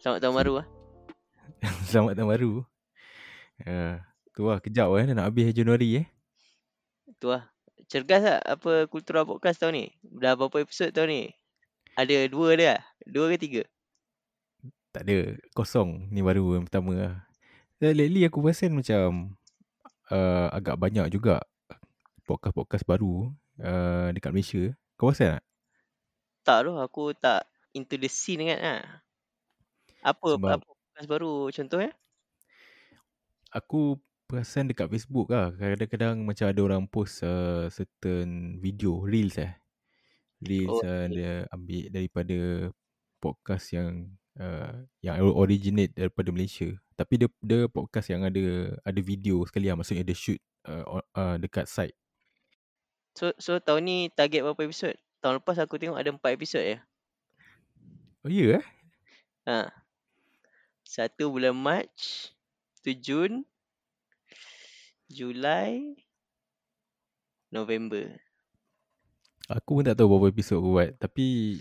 Selamat tahun baru ah. Selamat tahun baru. Uh, tu lah kejap eh nak habis Januari eh. Tu lah. Cergas tak apa Kultura Podcast tahun ni? Dah berapa episod tahun ni? Ada dua dia lah? Dua ke tiga? Tak ada. Kosong. Ni baru yang pertama lah. Dan lately aku perasan macam uh, agak banyak juga podcast-podcast baru uh, dekat Malaysia. Kau perasan tak? Tak tu. Aku tak into the scene kan lah. Apa, Sebab- apa podcast baru contohnya? Aku perasan dekat Facebook lah. Kadang-kadang macam ada orang post uh, certain video, reels eh. Reels Oh, uh, dia ambil daripada podcast yang uh, yang originate daripada Malaysia. Tapi dia dia podcast yang ada ada video sekali lah. Maksudnya dia shoot uh, uh, dekat site. So, so tahun ni target berapa episod? Tahun lepas aku tengok ada empat episod ya. Oh ya yeah, eh? Ha. Satu bulan Mac, tu Jun, Julai, November. Aku pun tak tahu berapa episod aku buat. Tapi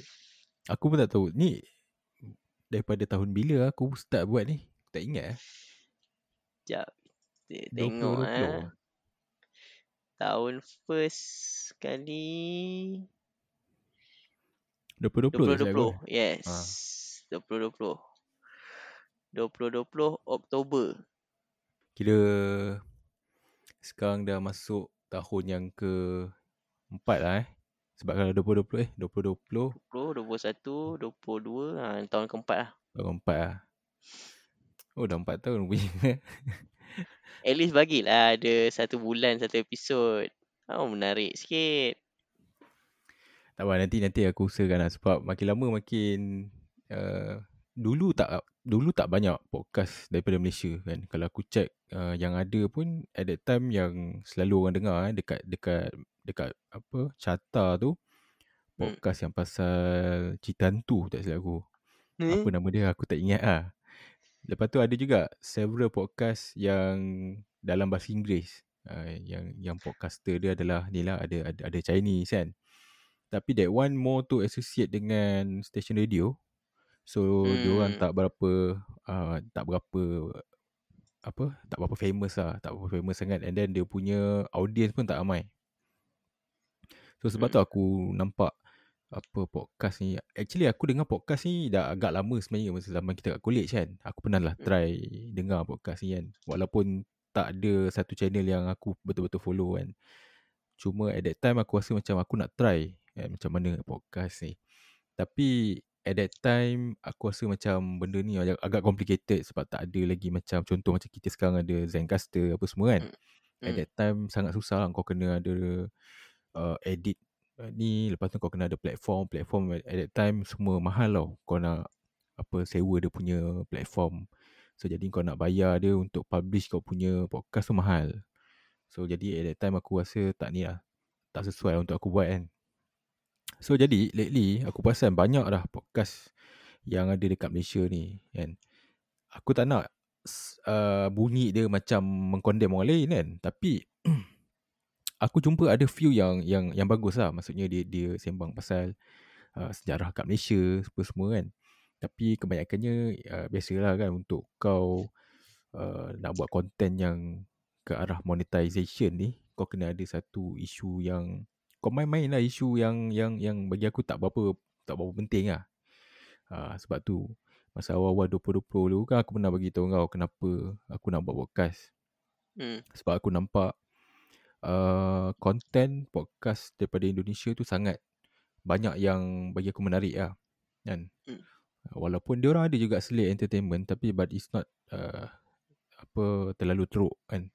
aku pun tak tahu. Ni daripada tahun bila aku start buat ni. Tak ingat eh. Sekejap. 2020 Tengok ah. lah. Tahun first kali 2020 tak silap aku. 2020. Yes. Ha. 2020. 2020 Oktober. Kira sekarang dah masuk tahun yang ke empat lah eh. Sebab kalau 2020 eh 2020 20, 21, 22. Ha, tahun keempat lah. tahun empat lah. Oh dah empat tahun punya. At least bagilah ada satu bulan satu episod. Oh, menarik sikit. tak apa nanti nanti aku usahakan lah sebab makin lama makin uh, dulu tak dulu tak banyak podcast daripada Malaysia kan. Kalau aku check uh, yang ada pun at that time yang selalu orang dengar eh, dekat dekat dekat apa carta tu Hmm. podcast yang pasal cerita hantu tak silap aku. Apa Hmm? nama dia aku tak ingat ah. Lepas tu ada juga several podcast yang dalam bahasa Inggeris. Uh, yang yang podcaster dia adalah ni lah ada ada ada Chinese kan. Tapi that one more to associate dengan station radio. So hmm. diorang Hmm. tak berapa uh, tak berapa apa tak berapa famous lah, tak berapa famous sangat and then dia punya audience pun tak ramai. So sebab Hmm. tu aku nampak apa podcast ni actually aku dengar podcast ni dah agak lama sebenarnya masa zaman kita kat college kan aku pernah lah Hmm. try dengar podcast ni kan walaupun tak ada satu channel yang aku betul-betul follow kan cuma at that time aku rasa macam aku nak try eh, macam mana podcast ni tapi at that time aku rasa macam benda ni agak, agak complicated sebab tak ada lagi macam contoh macam kita sekarang ada Zencaster apa semua kan. At Hmm. that time sangat susah lah kau kena ada uh, edit uh, ni. Lepas tu kau kena ada platform. Platform at, at that time semua mahal tau. Kau nak apa sewa dia punya platform. So jadi kau nak bayar dia untuk publish kau punya podcast tu mahal. So jadi at that time aku rasa tak ni lah. Tak sesuai untuk aku buat kan so jadi lately aku perasan banyak dah podcast yang ada dekat Malaysia ni kan. Aku tak nak uh, bunyi dia macam mengkondem orang lain kan. Tapi aku jumpa ada few yang yang yang bagus lah. Maksudnya dia dia sembang pasal uh, sejarah kat Malaysia apa semua kan. Tapi kebanyakannya uh, biasalah kan untuk kau uh, nak buat konten yang ke arah monetization ni kau kena ada satu isu yang kau main-main lah isu yang yang yang bagi aku tak berapa tak berapa penting lah uh, sebab tu masa awal-awal 2020 dulu kan aku pernah bagi tahu kau kenapa aku nak buat podcast Hmm. sebab aku nampak uh, konten podcast daripada Indonesia tu sangat banyak yang bagi aku menarik lah kan Hmm. walaupun dia orang ada juga selit entertainment tapi but it's not uh, apa terlalu teruk kan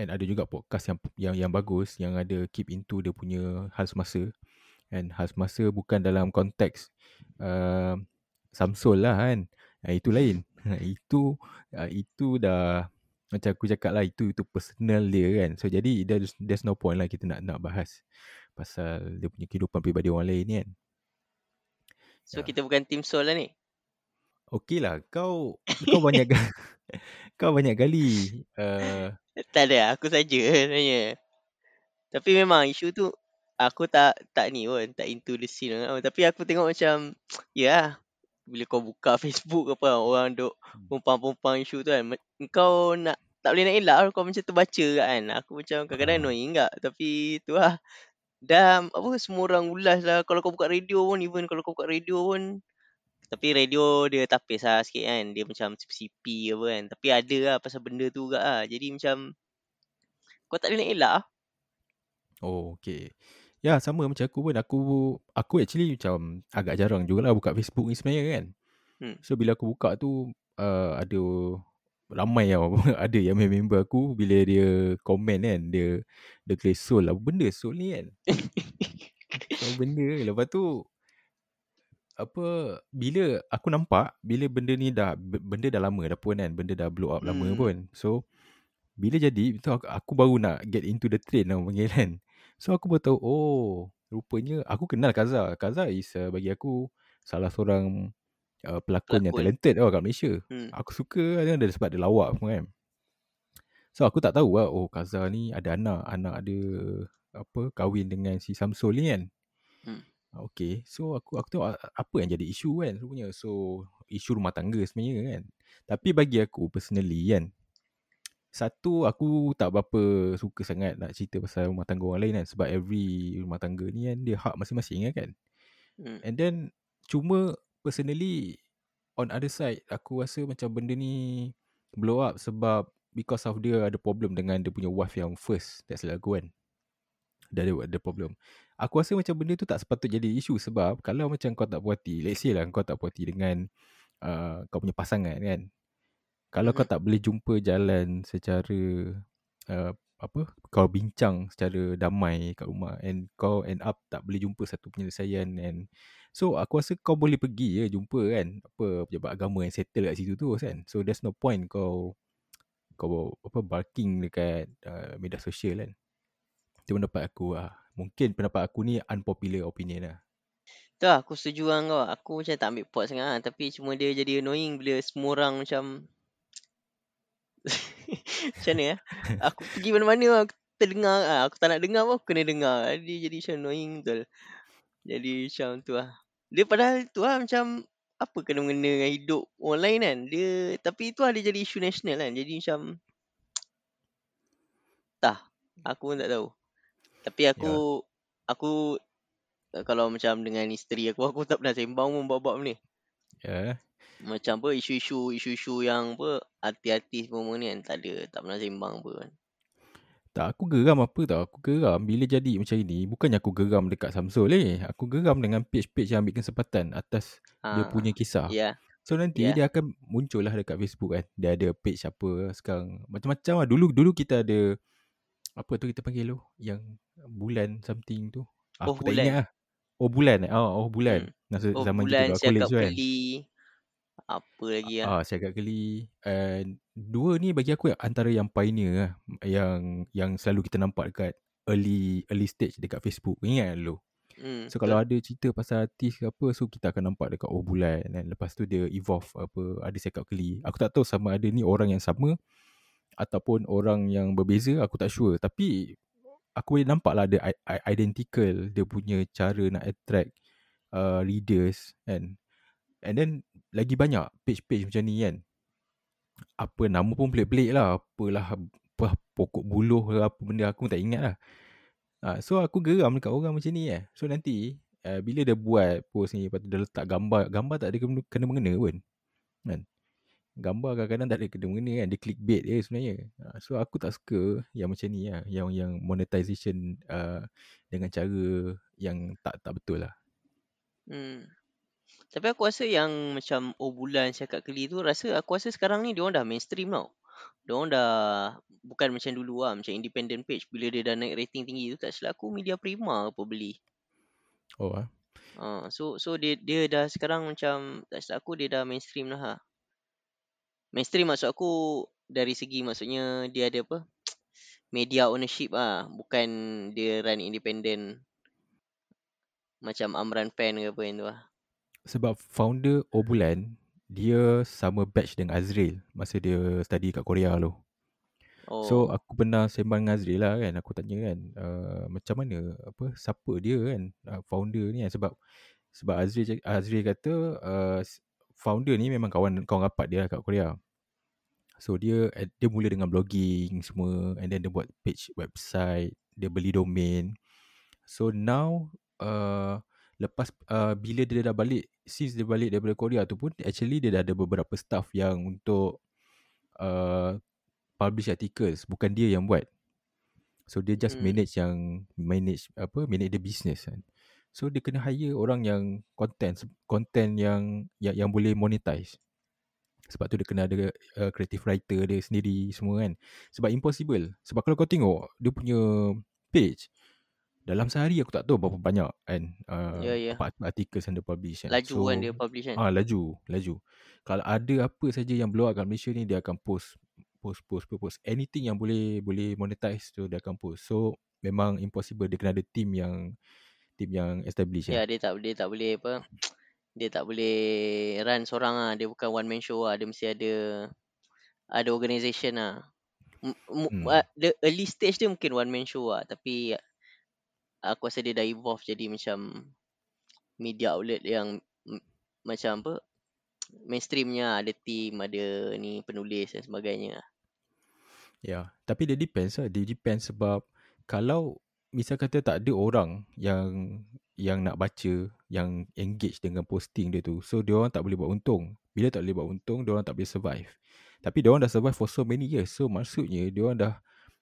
and ada juga podcast yang yang yang bagus yang ada keep into dia punya hal semasa. Kan hal semasa bukan dalam konteks uh, Samsul lah kan. Uh, itu lain. Itu uh, itu dah macam aku cakap lah itu itu personal dia kan. So jadi there's, there's no point lah kita nak nak bahas pasal dia punya kehidupan peribadi orang lain ni kan. So Ya. kita bukan tim Sol lah ni. Okey lah. Kau kau banyak kau banyak kali uh, Tak ada, aku saja sebenarnya. Tapi memang isu tu aku tak tak ni pun, tak into the scene pun. Tapi aku tengok macam ya lah, bila kau buka Facebook ke apa orang duk Hmm. pumpang-pumpang isu tu kan kau nak tak boleh nak elak lah kau macam terbaca kan aku macam kadang-kadang Ah. annoying tak tapi tu lah dah apa semua orang ulas lah kalau kau buka radio pun even kalau kau buka radio pun tapi radio dia tapis lah sikit kan dia macam CP ke apa kan tapi ada lah pasal benda tu juga lah jadi macam kau tak boleh nak elak lah Oh, okay. Ya, sama macam aku pun. Aku aku actually macam agak jarang jugalah buka Facebook ni sebenarnya kan. Hmm. So, bila aku buka tu, uh, ada ramai tau. ada yang member aku bila dia komen kan. Dia dia tulis Sol. Apa benda Sol ni kan? Apa benda. Lepas tu, apa bila aku nampak bila benda ni dah benda dah lama dah pun kan benda dah blow up lama Hmm. pun so bila jadi tu aku, aku baru nak get into the train lah panggil kan so aku baru tahu oh rupanya aku kenal Kaza Kaza is uh, bagi aku salah seorang uh, pelakon, yang Pelakon. talented tau kat Malaysia hmm. aku suka dia ada sebab dia lawak pun kan so aku tak tahu lah oh Kaza ni ada anak anak dia apa kahwin dengan si Samsul ni kan Hmm. Okay, so aku aku tengok apa yang jadi isu kan sebenarnya. So, isu rumah tangga sebenarnya kan. Tapi bagi aku personally kan, satu aku tak berapa suka sangat nak cerita pasal rumah tangga orang lain kan. Sebab every rumah tangga ni kan dia hak masing-masing kan. Hmm. And then, cuma personally, on other side, aku rasa macam benda ni blow up sebab because of dia ada problem dengan dia punya wife yang first. That's lagu kan. Dia ada, ada problem. Aku rasa macam benda tu tak sepatut jadi isu sebab kalau macam kau tak puas hati, let's say lah kau tak puas hati dengan uh, kau punya pasangan kan. Kalau kau Mhm. tak boleh jumpa jalan secara uh, apa kau bincang secara damai kat rumah and kau end up tak boleh jumpa satu penyelesaian and so aku rasa kau boleh pergi je jumpa kan apa pejabat agama yang settle kat situ tu kan. So there's no point kau kau apa barking dekat uh, media sosial kan. Itu pendapat aku lah. Mungkin pendapat aku ni unpopular opinion lah. Tu lah aku setuju dengan kau. Aku macam tak ambil pot sangat lah. Tapi cuma dia jadi annoying bila semua orang macam... macam mana ya? Aku pergi mana-mana aku terdengar. lah. Aku tak nak dengar pun aku kena dengar. Dia jadi macam annoying betul. Jadi macam tu lah. Dia padahal tu lah macam... Apa kena mengena dengan hidup orang lain kan? Dia Tapi tu lah dia jadi isu nasional kan? Jadi macam... Tak. Aku pun tak tahu. Tapi aku... Aku... Kalau macam dengan isteri aku, aku tak pernah sembang pun bab-bab ni. Ya. Yeah. Macam apa isu-isu isu-isu yang apa artis-artis semua ni kan tak ada tak pernah sembang apa kan. Tak, aku geram apa tau. Aku geram bila jadi macam ini. Bukannya aku geram dekat Samsul ni. Aku geram dengan page-page yang ambil kesempatan atas dia Ha, punya kisah. Ya. So nanti Ya. dia akan muncul lah dekat Facebook kan. Dia ada page apa sekarang. Macam-macam lah. Dulu dulu kita ada apa tu kita panggil tu yang bulan something tu. Oh, Aku tak bulan. ingat lah. Oh bulan eh. Oh, oh bulan. Masa Oh zaman bulan kita kat siakap college tu kan. apa lagi lah. Ah, siagat geli. And dua ni bagi aku antara yang pioneer lah. Yang yang selalu kita nampak dekat early early stage dekat Facebook. Ingat tak dulu? Hmm, So kalau ada cerita pasal artis ke apa so kita akan nampak dekat oh bulan dan lepas tu dia evolve apa ada siakap geli. Aku tak tahu sama ada ni orang yang sama ataupun orang yang berbeza aku tak sure tapi aku boleh nampak lah i- identical dia punya cara nak attract uh, readers kan. And then lagi banyak page-page macam ni kan. Apa nama pun pelik-pelik lah. Apalah apa, pokok buluh ke apa benda aku tak ingat lah. Ha, so aku geram dekat orang macam ni eh. So nanti uh, bila dia buat post ni lepas tu dia letak gambar. Gambar tak ada kena mengena pun. Kan? Gambar kadang-kadang tak ada kena mengena kan. Dia clickbait je sebenarnya. Ha, so aku tak suka yang macam ni lah. Yang yang monetization uh, dengan cara yang tak tak betul lah. Hmm. Tapi aku rasa yang macam oh bulan siakap keli tu rasa aku rasa sekarang ni dia orang dah mainstream tau. Dia orang dah bukan macam dulu lah macam independent page bila dia dah naik rating tinggi tu tak silap aku media prima apa beli. Oh ah. Ha, so so dia dia dah sekarang macam tak silap aku dia dah mainstream lah. Ha. Mainstream maksud aku dari segi maksudnya dia ada apa? Media ownership ah, bukan dia run independent macam Amran Fan ke apa yang tu lah. Sebab founder Obulan dia sama batch dengan Azril masa dia study kat Korea tu. Oh. So aku pernah sembang dengan Azril lah kan. Aku tanya kan uh, macam mana apa siapa dia kan uh, founder ni kan sebab sebab Azril Azril kata uh, founder ni memang kawan kawan rapat dia lah kat Korea. So dia dia mula dengan blogging semua and then dia buat page website, dia beli domain. So now uh, lepas uh, bila dia dah balik since dia balik daripada Korea tu pun actually dia dah ada beberapa staff yang untuk uh, publish articles bukan dia yang buat. So dia just Hmm. manage yang manage apa manage the business kan. So dia kena hire orang yang content content yang yang, yang boleh monetize. Sebab tu dia kena ada uh, creative writer dia sendiri semua kan. Sebab impossible. Sebab kalau kau tengok dia punya page dalam sehari aku tak tahu berapa banyak kan uh, Ya, ya. apa artikel yang dia publish kan. Laju kan dia publish kan. Ah laju, laju. Kalau ada apa saja yang blow up kat Malaysia ni dia akan post post post post, post. anything yang boleh boleh monetize tu dia akan post. So memang impossible dia kena ada team yang team yang establish Ya, kan. dia tak dia tak boleh apa. Dia tak boleh run seorang ah. Dia bukan one man show ah. Dia mesti ada ada organisation ah. M- Hmm. ah, the early stage dia mungkin one man show ah, tapi aku rasa dia dah evolve jadi macam media outlet yang m- macam apa mainstreamnya ada team, ada ni penulis dan sebagainya. Ya, tapi dia depends lah. Dia depends sebab kalau misal kata tak ada orang yang yang nak baca, yang engage dengan posting dia tu. So dia orang tak boleh buat untung. Bila tak boleh buat untung, dia orang tak boleh survive. Tapi dia orang dah survive for so many years. So maksudnya dia orang dah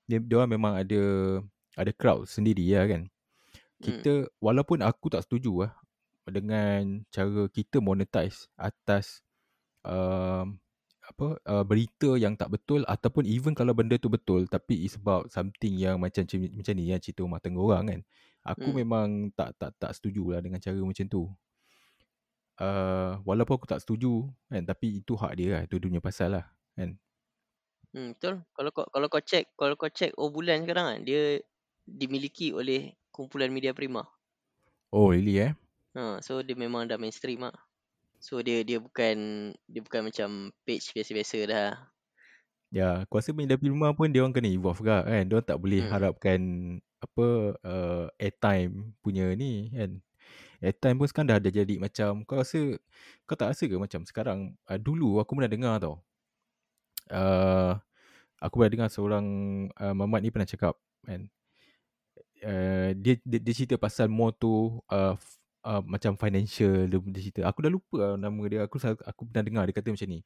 dia, dia orang memang ada ada crowd sendiri ya kan. Hmm. Kita walaupun aku tak setuju lah dengan cara kita monetize atas um, apa uh, berita yang tak betul ataupun even kalau benda tu betul tapi it's about something yang macam macam, ni yang cerita rumah tangga orang kan. Aku Hmm. memang tak tak tak setuju lah dengan cara macam tu. Uh, walaupun aku tak setuju kan tapi itu hak dia lah, itu dunia pasal lah kan. Hmm, betul. Kalau kau kalau kau check, kalau kau check oh bulan sekarang kan dia dimiliki oleh kumpulan media prima. Oh really eh? Ha, so dia memang dah mainstream ah. So dia dia bukan dia bukan macam page biasa-biasa dah. Ya, aku rasa media prima pun dia orang kena evolve juga kan. Dia orang tak boleh Hmm. harapkan apa uh, airtime punya ni kan. Airtime pun sekarang dah ada jadi macam kau rasa kau tak rasa ke macam sekarang uh, dulu aku pernah dengar tau. Uh, aku pernah dengar seorang uh, mamat ni pernah cakap kan. Uh, dia, dia dia cerita pasal more tu uh, uh, macam financial dia, dia cerita. Aku dah lupa lah nama dia. Aku aku pernah dengar dia kata macam ni.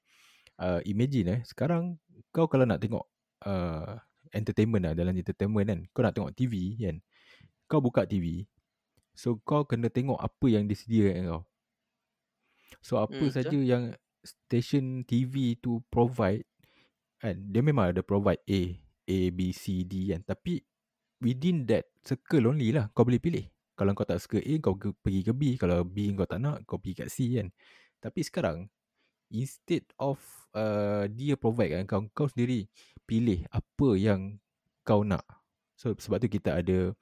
Uh, imagine eh sekarang kau kalau nak tengok uh, entertainment lah dalam entertainment kan. Kau nak tengok TV kan. Kau buka TV. So kau kena tengok apa yang disediakan kau. So apa Hmm, saja yang station TV tu provide kan dia memang ada provide A A B C D kan tapi within that circle only lah kau boleh pilih kalau kau tak suka A kau pergi ke B. Kalau B kau tak nak kau pergi kat C kan. Tapi sekarang instead of uh, dia provide kan kau kau sendiri pilih apa yang kau nak. So sebab tu kita ada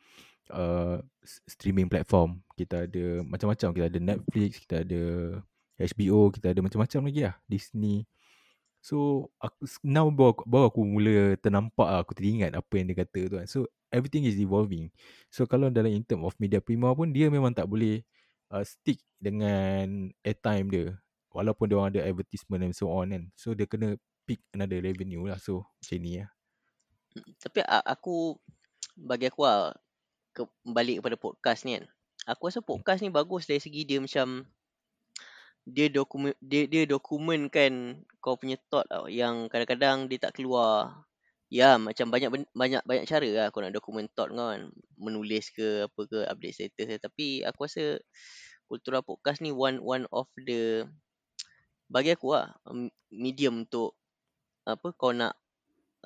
uh, streaming platform. Kita ada macam-macam. Kita ada Netflix kita ada HBO kita ada macam-macam lagi lah. Disney. So aku now baru, baru aku mula ternampak lah, aku teringat apa yang dia kata tu kan. So everything is evolving. So kalau dalam in term of media prima pun dia memang tak boleh uh, stick dengan airtime dia. Walaupun dia orang ada advertisement and so on kan. So dia kena pick another revenue lah. So macam ni lah. Tapi a- aku bagi aku lah ke, balik kepada podcast ni kan. Aku rasa podcast ni bagus dari segi dia macam dia dokumen dia dia dokumenkan kau punya thought tau yang kadang-kadang dia tak keluar. Ya macam banyak ben- banyak banyak cara lah kau nak dokumen thought kau kan. Menulis ke apa ke update status ke tapi aku rasa Kultura podcast ni one one of the bagi aku lah um, medium untuk apa kau nak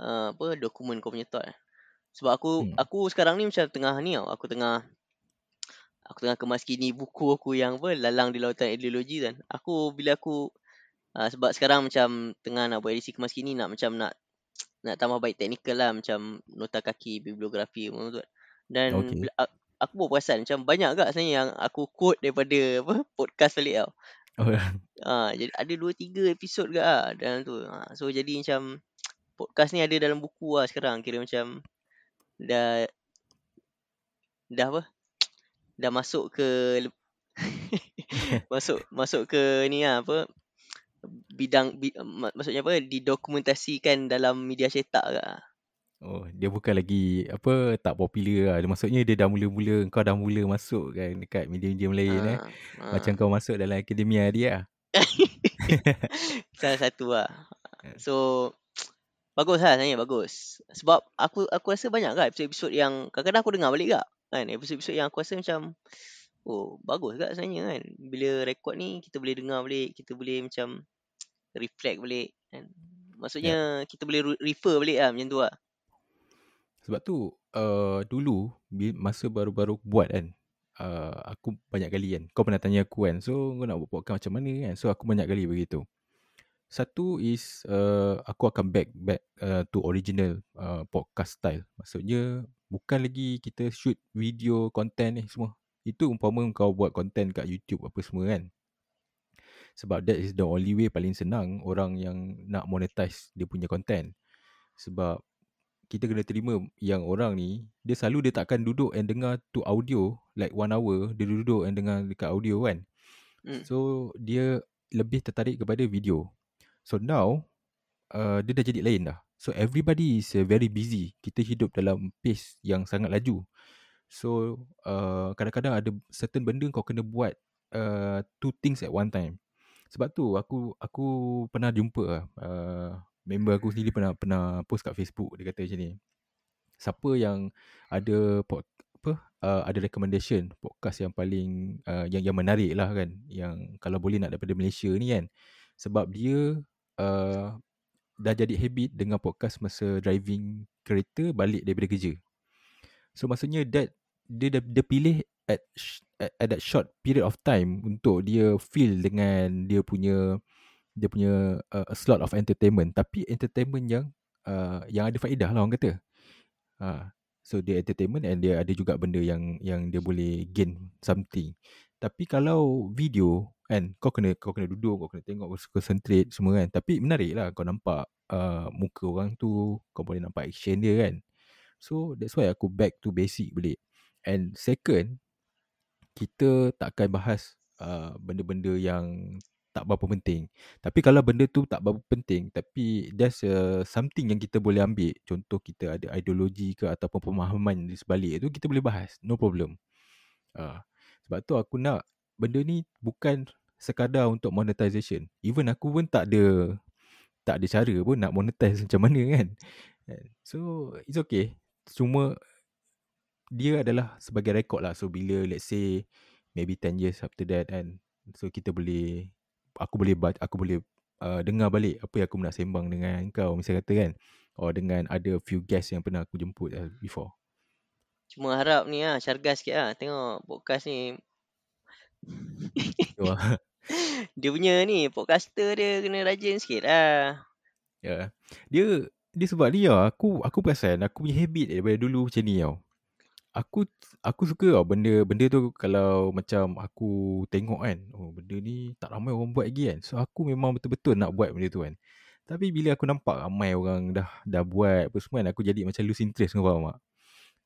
uh, apa dokumen kau punya thought. Sebab aku Hmm. aku sekarang ni macam tengah ni tau. Aku tengah aku tengah kemaskini buku aku yang apa Lalang di Lautan Ideologi kan. Aku bila aku uh, sebab sekarang macam tengah nak buat edisi kemaskini nak macam nak nak tambah baik teknikal lah macam nota kaki bibliografi semua tu. Dan Okay. aku baru perasan macam banyak agak sebenarnya yang aku quote daripada apa podcast balik tau. Oh, Ha, jadi ada 2 3 episod ke ah dalam tu. Ha, so jadi macam podcast ni ada dalam buku lah sekarang kira macam dah dah apa? Dah masuk ke masuk masuk ke ni lah apa? Bidang bi, mak, maksudnya apa didokumentasikan dalam media cetak ke? Oh, dia bukan lagi apa tak popular lah. Dia maksudnya dia dah mula-mula kau dah mula masuk kan dekat medium-medium lain eh. Ha, Macam ha. kau masuk dalam akademia dia lah. Salah satu lah. So bagus lah sebenarnya bagus. Sebab aku aku rasa banyak kan episod-episod yang kadang-kadang aku dengar balik gak. Kan episod-episod yang aku rasa macam oh bagus gak sebenarnya kan. Bila rekod ni kita boleh dengar balik, kita boleh macam reflect balik kan. Maksudnya kita boleh re- refer balik lah macam tu lah. Sebab tu uh, dulu masa baru-baru buat kan uh, aku banyak kali kan kau pernah tanya aku kan so kau nak buat podcast macam mana kan so aku banyak kali begitu. Satu is uh, aku akan back back uh, to original uh, podcast style. Maksudnya bukan lagi kita shoot video content ni semua. Itu umpama kau buat content kat YouTube apa semua kan. Sebab that is the only way paling senang orang yang nak monetize dia punya content. Sebab kita kena terima yang orang ni dia selalu dia takkan duduk and dengar tu audio like one hour dia duduk and dengar dekat audio kan. Hmm. So dia lebih tertarik kepada video. So now uh, dia dah jadi lain dah. So everybody is uh, very busy. Kita hidup dalam pace yang sangat laju. So uh, kadang-kadang ada certain benda kau kena buat uh, two things at one time. Sebab tu aku aku pernah jumpa uh, member aku sendiri pernah pernah post kat Facebook dia kata macam ni. Siapa yang ada pod, apa uh, ada recommendation podcast yang paling uh, yang yang menarik lah kan yang kalau boleh nak daripada Malaysia ni kan. Sebab dia uh, dah jadi habit dengan podcast masa driving kereta balik daripada kerja. So maksudnya that dia dah dia pilih at, at at that short period of time untuk dia feel dengan dia punya dia punya uh, a slot of entertainment tapi entertainment yang uh, yang ada faedah lah orang kata. Ha, so dia entertainment and dia ada juga benda yang yang dia boleh gain something. Tapi kalau video kan kau kena kau kena duduk kau kena tengok kau concentrate semua kan. Tapi menarik lah kau nampak uh, muka orang tu kau boleh nampak action dia kan. So that's why aku back to basic balik. And second kita takkan bahas uh, benda-benda yang tak berapa penting. Tapi kalau benda tu tak berapa penting tapi there's uh, something yang kita boleh ambil. Contoh kita ada ideologi ke ataupun pemahaman di sebalik tu kita boleh bahas. No problem. Uh, sebab tu aku nak benda ni bukan sekadar untuk monetization. Even aku pun tak ada tak ada cara pun nak monetize macam mana kan. Kan? So it's okay. Cuma dia adalah sebagai rekod lah. So bila let's say maybe 10 years after that kan. So kita boleh aku boleh aku boleh uh, dengar balik apa yang aku nak sembang dengan kau misalnya kata kan. Or dengan ada few guests yang pernah aku jemput uh, before. Cuma harap ni lah syargas sikit lah tengok podcast ni. So, Dia punya ni podcaster dia kena rajin sikit lah. yeah. Dia dia sebab dia aku aku perasan aku punya habit daripada dulu macam ni tau. Aku aku suka tau benda benda tu kalau macam aku tengok kan. Oh benda ni tak ramai orang buat lagi kan. So aku memang betul-betul nak buat benda tu kan. Tapi bila aku nampak ramai orang dah dah buat apa semua kan aku jadi macam lose interest kau faham tak?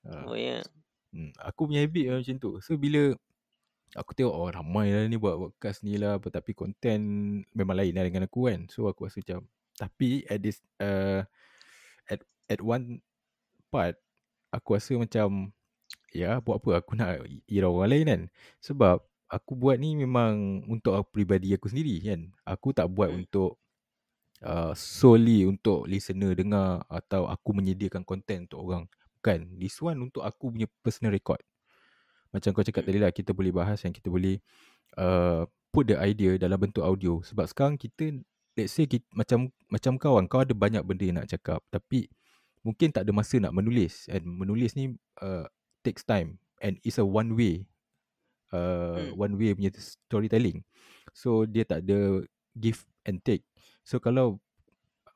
Uh, Oh ya. Yeah. Hmm, aku punya habit memang macam tu. So bila aku tengok oh ramai lah ni buat podcast ni lah apa tapi konten memang lain lah dengan aku kan. So aku rasa macam tapi at this uh, at at one part aku rasa macam ya buat apa aku nak ira orang lain kan. Sebab aku buat ni memang untuk aku peribadi aku sendiri kan. Aku tak buat Hmm. untuk uh, solely untuk listener dengar atau aku menyediakan konten untuk orang. Bukan. This one untuk aku punya personal record. Macam kau cakap Hmm. tadi lah, kita boleh bahas yang kita boleh uh, put the idea dalam bentuk audio. Sebab sekarang kita, let's say kita, macam macam kau kan, kau ada banyak benda nak cakap. Tapi mungkin tak ada masa nak menulis. And menulis ni uh, takes time. And it's a one way. Uh, Hmm. one way punya storytelling. So dia tak ada give and take. So kalau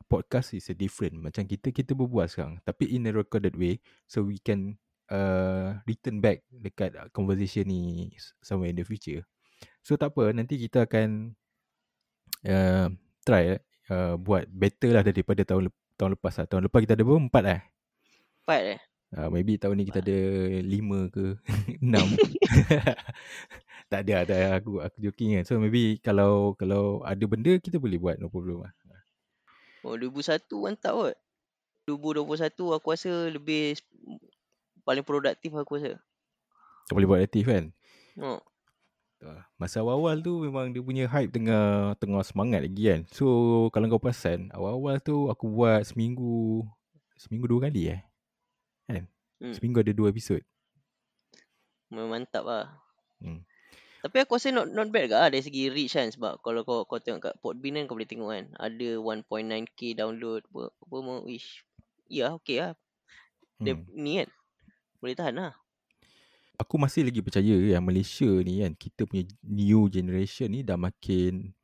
podcast is a different. Macam kita kita berbual sekarang tapi in a recorded way so we can uh, return back dekat uh, conversation ni somewhere in the future. So tak apa nanti kita akan uh, try uh, buat better lah daripada tahun lep- tahun lepas lah. Tahun lepas kita ada berapa? Empat lah. Empat eh. Uh, maybe tahun ni kita ada lima ke enam. Tak ada, tak ada. Aku, aku joking kan. So maybe kalau kalau ada benda kita boleh buat. No problem lah. Oh 2001 mantap kot. 2021 aku rasa lebih paling produktif aku rasa. Tak boleh buat aktif kan. Oh. Masa awal-awal tu memang dia punya hype tengah tengah semangat lagi kan. So kalau kau perasan awal-awal tu aku buat seminggu seminggu dua kali eh. Hmm. Seminggu ada dua episod. Mantap lah. Hmm. Tapi aku rasa not not bad ke lah dari segi reach kan sebab kalau kau kau tengok kat Podbean kan kau boleh tengok kan ada 1.9k download apa apa mau wish. Ya okey lah. Dia Hmm. ni kan boleh tahan lah. Aku masih lagi percaya yang Malaysia ni kan kita punya new generation ni dah makin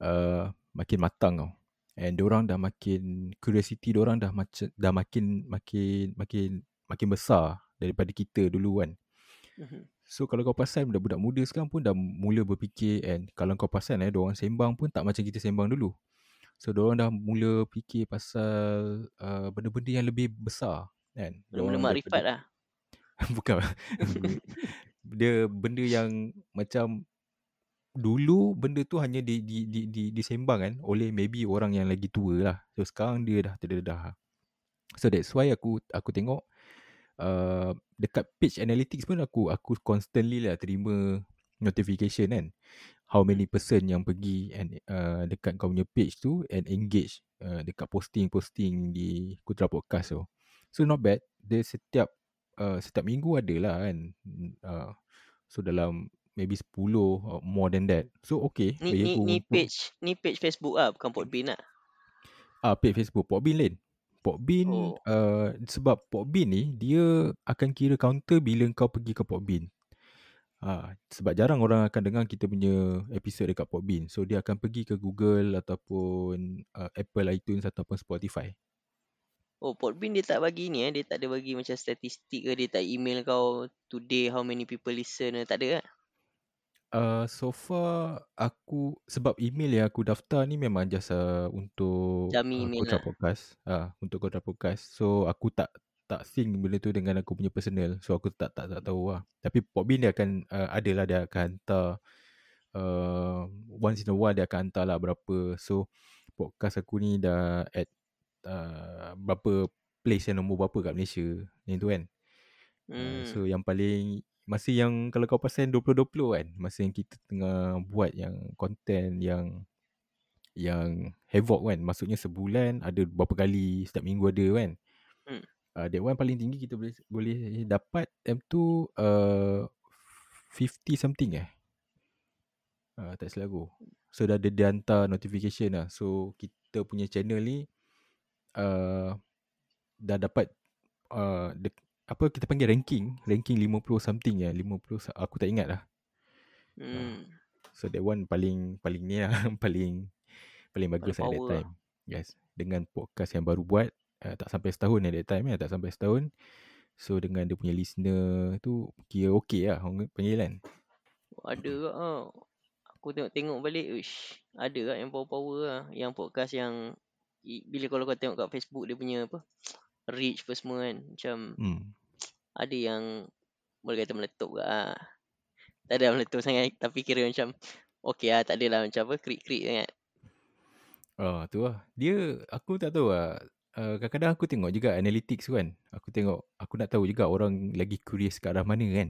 uh, makin matang tau. And orang dah makin curiosity orang dah macam dah makin makin makin makin besar daripada kita dulu kan. Mhm. So kalau kau perasan budak-budak muda sekarang pun dah mula berfikir and kalau kau perasan eh orang sembang pun tak macam kita sembang dulu. So orang dah mula fikir pasal uh, benda-benda yang lebih besar kan. Dorang makrifat lah. Bukan. Dia benda yang macam dulu benda tu hanya di di di, di disembang kan oleh maybe orang yang lagi tua lah. So sekarang dia dah terdedah. So that's why aku aku tengok uh, dekat page analytics pun aku aku constantly lah terima notification kan. How many person yang pergi and uh, dekat kau punya page tu and engage uh, dekat posting-posting di Kutra Podcast tu. So not bad. Dia setiap uh, setiap minggu ada lah kan. Uh, so dalam maybe 10 or more than that. So okay. Ni ni ni page ni page Facebook ah bukan Podbean lah. Ah, page Facebook Pokbin lain. Pokbin Oh. oh. uh, sebab Pokbin ni dia akan kira counter bila kau pergi ke Pokbin. Ah, sebab jarang orang akan dengar kita punya episod dekat Pokbin. So dia akan pergi ke Google ataupun uh, Apple iTunes ataupun Spotify. Oh Podbean dia tak bagi ni eh dia tak ada bagi macam statistik ke dia tak email kau today how many people listen tak ada kan? Uh, so far aku sebab email yang aku daftar ni memang just uh, untuk Dummy uh, Kotra lah. Podcast. Ah, uh, untuk Kotra Podcast. So aku tak tak sync benda tu dengan aku punya personal. So aku tak tak tak tahu lah. Tapi Podbean dia akan uh, adalah dia akan hantar uh, once in a while dia akan hantar lah berapa. So podcast aku ni dah at uh, berapa place yang nombor berapa kat Malaysia. Yang tu kan. Uh, Hmm. so yang paling masa yang kalau kau pasal 2020 kan masa yang kita tengah buat yang content yang yang havoc kan maksudnya sebulan ada berapa kali setiap minggu ada kan. Hmm. uh, that one paling tinggi kita boleh boleh dapat time tu uh, 50 something eh. Uh, tak silap aku. So dah ada dia hantar notification lah. So kita punya channel ni uh, dah dapat uh, apa kita panggil ranking ranking 50 something ya 50 sa- aku tak ingat lah Hmm. so that one paling paling ni lah paling paling bagus at that power lah. time yes dengan podcast yang baru buat uh, tak sampai setahun at that time ya tak sampai setahun so dengan dia punya listener tu kira okey lah orang panggil kan Ada ke ah. Aku tengok-tengok balik uish ada ke yang power-power lah yang podcast yang bila kalau kau tengok kat Facebook dia punya apa reach apa semua kan macam hmm. ada yang boleh kata meletup ke ah. Tak ada meletup sangat tapi kira macam okey lah tak adalah macam apa krik-krik sangat. Ah tu lah. Dia aku tak tahu lah. Uh, kadang-kadang aku tengok juga analytics tu kan. Aku tengok aku nak tahu juga orang lagi curious ke arah mana kan.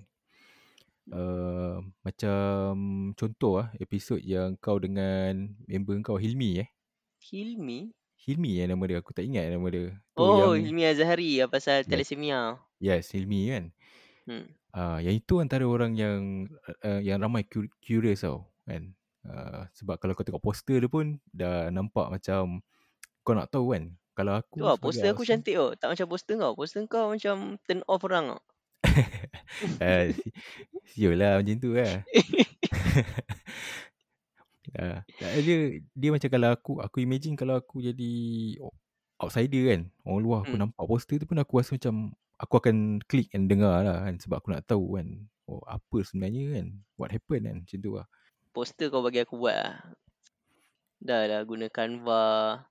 Uh, macam contoh ah episod yang kau dengan member kau Hilmi eh. Hilmi? Hilmi yang nama dia aku tak ingat nama dia. Tu Oh, yang Hilmi Azhari yang pasal Yes. thalassemia. yes Hilmi kan. Hmm. Ah uh, yang itu antara orang yang uh, yang ramai cu- curious tau kan. Uh, sebab kalau kau tengok poster dia pun dah nampak macam kau nak tahu kan. Kalau aku Tu sebagai poster aku outsider- cantik tau. Tak macam poster kau. Poster kau macam turn off orang tau. Ah, si- siul lah macam tu lah. ah, tak, dia dia macam kalau aku aku imagine kalau aku jadi outsider kan. Orang luar aku Hmm. nampak poster tu pun aku rasa macam aku akan klik and dengar lah kan sebab aku nak tahu kan. Oh apa sebenarnya kan. What happened kan macam tu lah. Poster kau bagi aku buat lah. Dah dah guna Canva.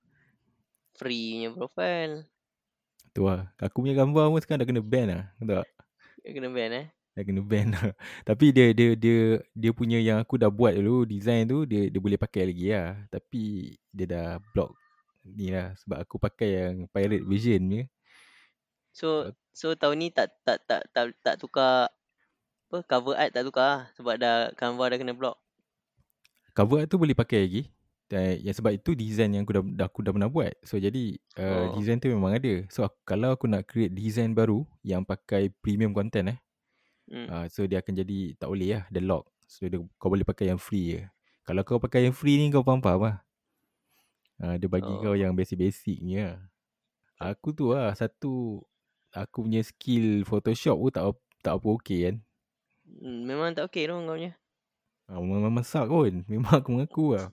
Free punya profile. Tu lah. Aku punya gambar pun sekarang dah kena ban lah. Tak? Kena ban eh. Dah kena ban lah. Tapi dia dia dia dia punya yang aku dah buat dulu design tu dia dia boleh pakai lagi lah. Tapi dia dah block ni lah sebab aku pakai yang pirate version ni. So so tahun ni tak tak tak tak, tak tukar apa cover art tak tukar lah sebab dah Canva dah kena block. Cover art tu boleh pakai lagi. Dan yang sebab itu design yang aku dah, dah aku dah pernah buat. So jadi uh, Oh. design tu memang ada. So aku, kalau aku nak create design baru yang pakai premium content eh. Hmm. Uh, so dia akan jadi tak boleh lah. Dia lock. So dia, kau boleh pakai yang free je. Kalau kau pakai yang free ni kau faham-faham lah. Uh, dia bagi oh. kau yang basic-basic ni lah. Aku tu lah satu aku punya skill Photoshop pun tak tak apa okey kan. Hmm, memang tak okey dong kau punya. Ah, memang masak pun. Memang aku mengaku lah.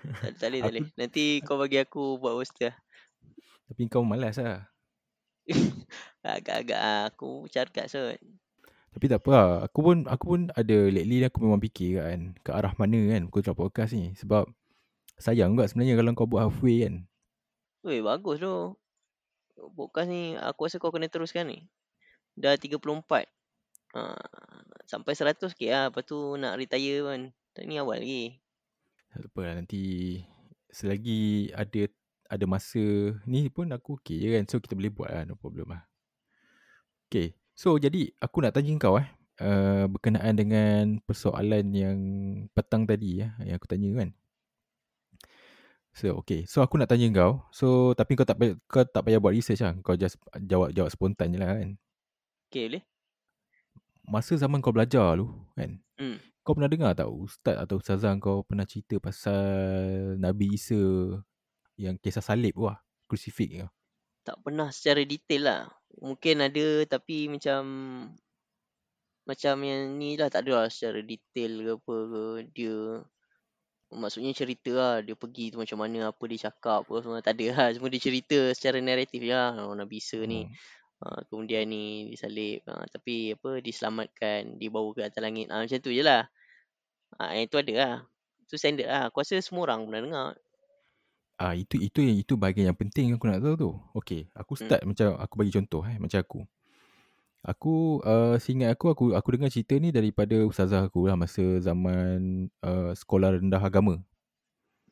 Tak, tak boleh, tak Aku- boleh. Nanti kau bagi aku buat poster. Tapi kau malas lah. Agak-agak aku carkat sot. Tapi tak apa lah. Aku pun, aku pun ada lately aku memang fikir kan. Ke arah mana kan aku drop podcast ni. Sebab sayang juga sebenarnya kalau kau buat halfway kan. Weh, bagus tu. Podcast ni aku rasa kau kena teruskan ni. Dah 34. Ha, sampai 100 ke lah. Lepas tu nak retire kan. Tak ni awal lagi. Tak apa lah nanti selagi ada ada masa ni pun aku okay je kan. So kita boleh buat lah. No problem lah. Okay. So jadi aku nak tanya kau eh. Uh, berkenaan dengan persoalan yang petang tadi ya, yang aku tanya kan. So okay. So aku nak tanya kau. So tapi kau tak payah, kau tak payah buat research lah. Kau just jawab jawab spontan je lah kan. Okay boleh? Masa zaman kau belajar tu kan. Hmm. Kau pernah dengar tak ustaz atau ustazah kau pernah cerita pasal Nabi Isa yang kisah salib tu lah. Crucifix tu. Tak pernah secara detail lah. Mungkin ada tapi macam macam yang ni lah tak ada lah secara detail ke apa ke. Dia maksudnya cerita lah dia pergi tu macam mana apa dia cakap apa semua tak ada lah. Semua dia cerita secara naratif je lah. Oh, Nabi Isa ni. Hmm. ha, kemudian ni disalib ha, tapi apa diselamatkan dibawa ke atas langit. Ha, macam tu je lah. Ha, yang tu ada lah. Tu standard lah. Aku rasa semua orang pernah dengar Ah itu itu yang itu bahagian yang penting yang aku nak tahu tu. Okey, aku Hmm. start macam aku bagi contoh eh macam aku. Aku uh, seingat aku aku aku dengar cerita ni daripada ustazah aku lah masa zaman uh, sekolah rendah agama.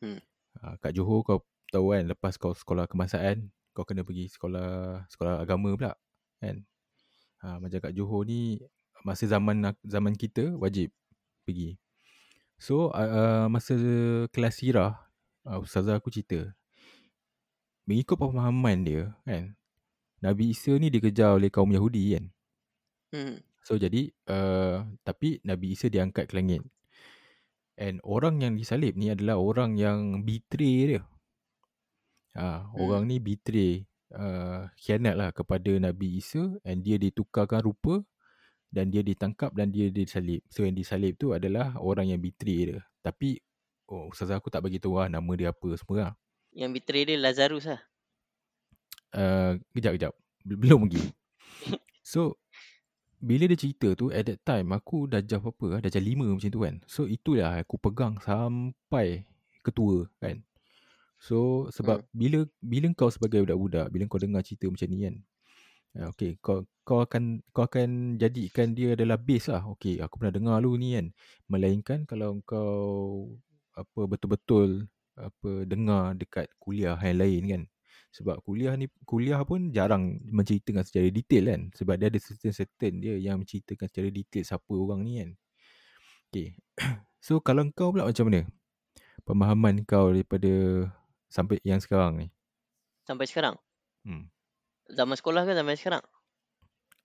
Hmm. Uh, kat Johor kau tahu kan lepas kau sekolah kebangsaan kau kena pergi sekolah sekolah agama pula kan. Ha, macam kat Johor ni masa zaman zaman kita wajib pergi. So uh, uh, masa kelas sirah uh, ustazah aku cerita mengikut pemahaman dia kan Nabi Isa ni dikejar oleh kaum Yahudi kan. hmm. So jadi uh, tapi Nabi Isa diangkat ke langit. And orang yang disalib ni adalah orang yang betray dia. Ha, Hmm. orang ni betray uh, khianat lah kepada Nabi Isa and dia ditukarkan rupa dan dia ditangkap dan dia disalib. So yang disalib tu adalah orang yang betray dia. Tapi oh ustazah aku tak bagi tahu lah nama dia apa semua lah. yang betray dia Lazarus lah Uh, kejap kejap. Bel- Belum lagi. So bila dia cerita tu at that time aku dah jam apa ah, dah jam 5 macam tu kan. So itulah aku pegang sampai ketua kan. So sebab hmm. bila bila kau sebagai budak-budak bila kau dengar cerita macam ni kan. Uh, okay kau kau akan kau akan jadikan dia adalah base lah. Okay aku pernah dengar lu ni kan. Melainkan kalau kau apa betul-betul apa dengar dekat kuliah yang lain kan. Sebab kuliah ni kuliah pun jarang menceritakan secara detail kan. Sebab dia ada certain-certain dia yang menceritakan secara detail siapa orang ni kan. Okay. so kalau kau pula macam mana? Pemahaman kau daripada sampai yang sekarang ni. sampai sekarang Hmm. zaman sekolah ke sampai sekarang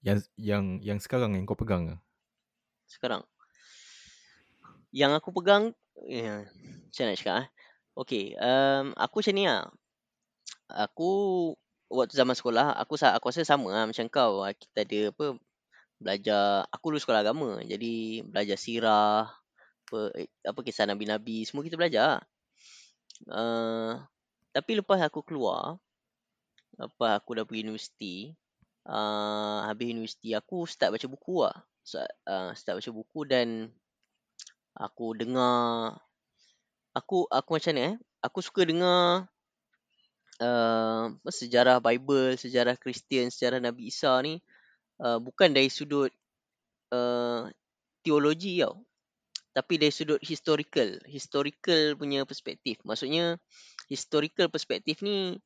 Yang yang yang sekarang yang kau pegang ke? sekarang. Yang aku pegang, ya, macam nak cakap eh? Okay, um, aku macam ni lah. Aku waktu zaman sekolah, aku aku rasa sama lah macam kau. Kita ada apa, belajar, aku dulu sekolah agama. Jadi belajar sirah, apa, apa kisah Nabi-Nabi, semua kita belajar. Uh, tapi lepas aku keluar, lepas aku dah pergi universiti, uh, habis universiti, aku start baca buku lah. Start, uh, start baca buku dan aku dengar aku aku macam ni eh aku suka dengar uh, sejarah Bible sejarah Kristian sejarah Nabi Isa ni uh, bukan dari sudut uh, teologi tau. Tapi dari sudut historical. Historical punya perspektif. Maksudnya, historical perspektif ni,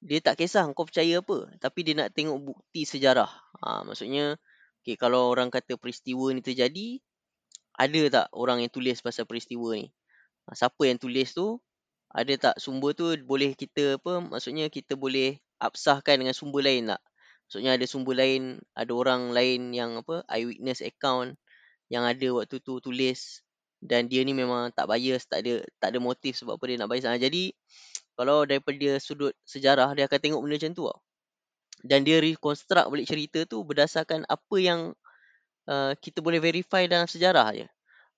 dia tak kisah kau percaya apa. Tapi dia nak tengok bukti sejarah. Ha, maksudnya, okay, kalau orang kata peristiwa ni terjadi, ada tak orang yang tulis pasal peristiwa ni? Ha, siapa yang tulis tu? Ada tak sumber tu boleh kita apa? Maksudnya kita boleh absahkan dengan sumber lain tak? Maksudnya ada sumber lain, ada orang lain yang apa? Eyewitness account yang ada waktu tu tulis dan dia ni memang tak bias, tak ada tak ada motif sebab apa dia nak bias. Ha, jadi kalau daripada sudut sejarah dia akan tengok benda macam tu tau. Dan dia reconstruct balik cerita tu berdasarkan apa yang uh, kita boleh verify dalam sejarah je.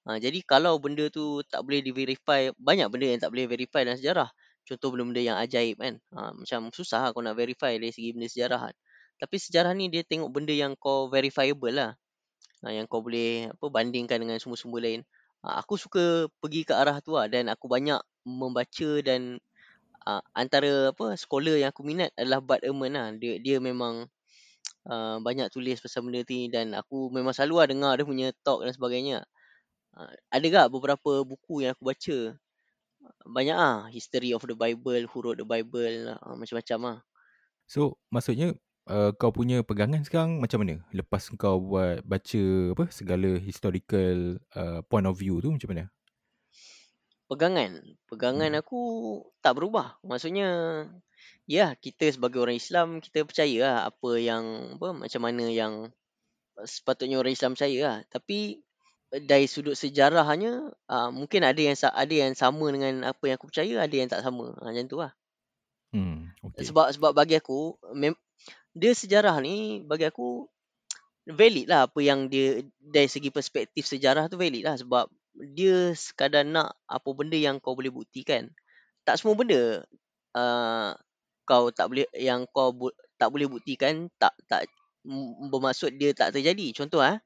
Ha, jadi kalau benda tu tak boleh di-verify, banyak benda yang tak boleh verify dalam sejarah. Contoh benda-benda yang ajaib kan. Ha, macam susah lah kau nak verify dari segi benda sejarah kan. Tapi sejarah ni dia tengok benda yang kau verifiable lah. Ha, yang kau boleh apa bandingkan dengan sumber-sumber lain. Ha, aku suka pergi ke arah tu lah. Dan aku banyak membaca dan uh, antara apa scholar yang aku minat adalah Bud Ehrman lah. Dia, dia memang uh, banyak tulis pasal benda ni. Dan aku memang selalu lah dengar dia punya talk dan sebagainya. Uh, ada tak beberapa buku yang aku baca? Banyak ah, History of the Bible, Who Wrote the Bible, uh, macam-macam ah. So, maksudnya uh, kau punya pegangan sekarang macam mana? Lepas kau buat baca apa segala historical uh, point of view tu macam mana? Pegangan. Pegangan Hmm. aku tak berubah. Maksudnya ya, kita sebagai orang Islam kita percaya lah apa yang apa macam mana yang sepatutnya orang Islam percaya lah. Tapi dari sudut sejarahnya uh, mungkin ada yang sa- ada yang sama dengan apa yang aku percaya, ada yang tak sama. Ha, macam tu lah. Hmm, okay. Sebab sebab bagi aku mem- dia sejarah ni bagi aku valid lah apa yang dia dari segi perspektif sejarah tu valid lah sebab dia sekadar nak apa benda yang kau boleh buktikan. Tak semua benda uh, kau tak boleh yang kau bu- tak boleh buktikan tak tak m- bermaksud dia tak terjadi. Contoh ah,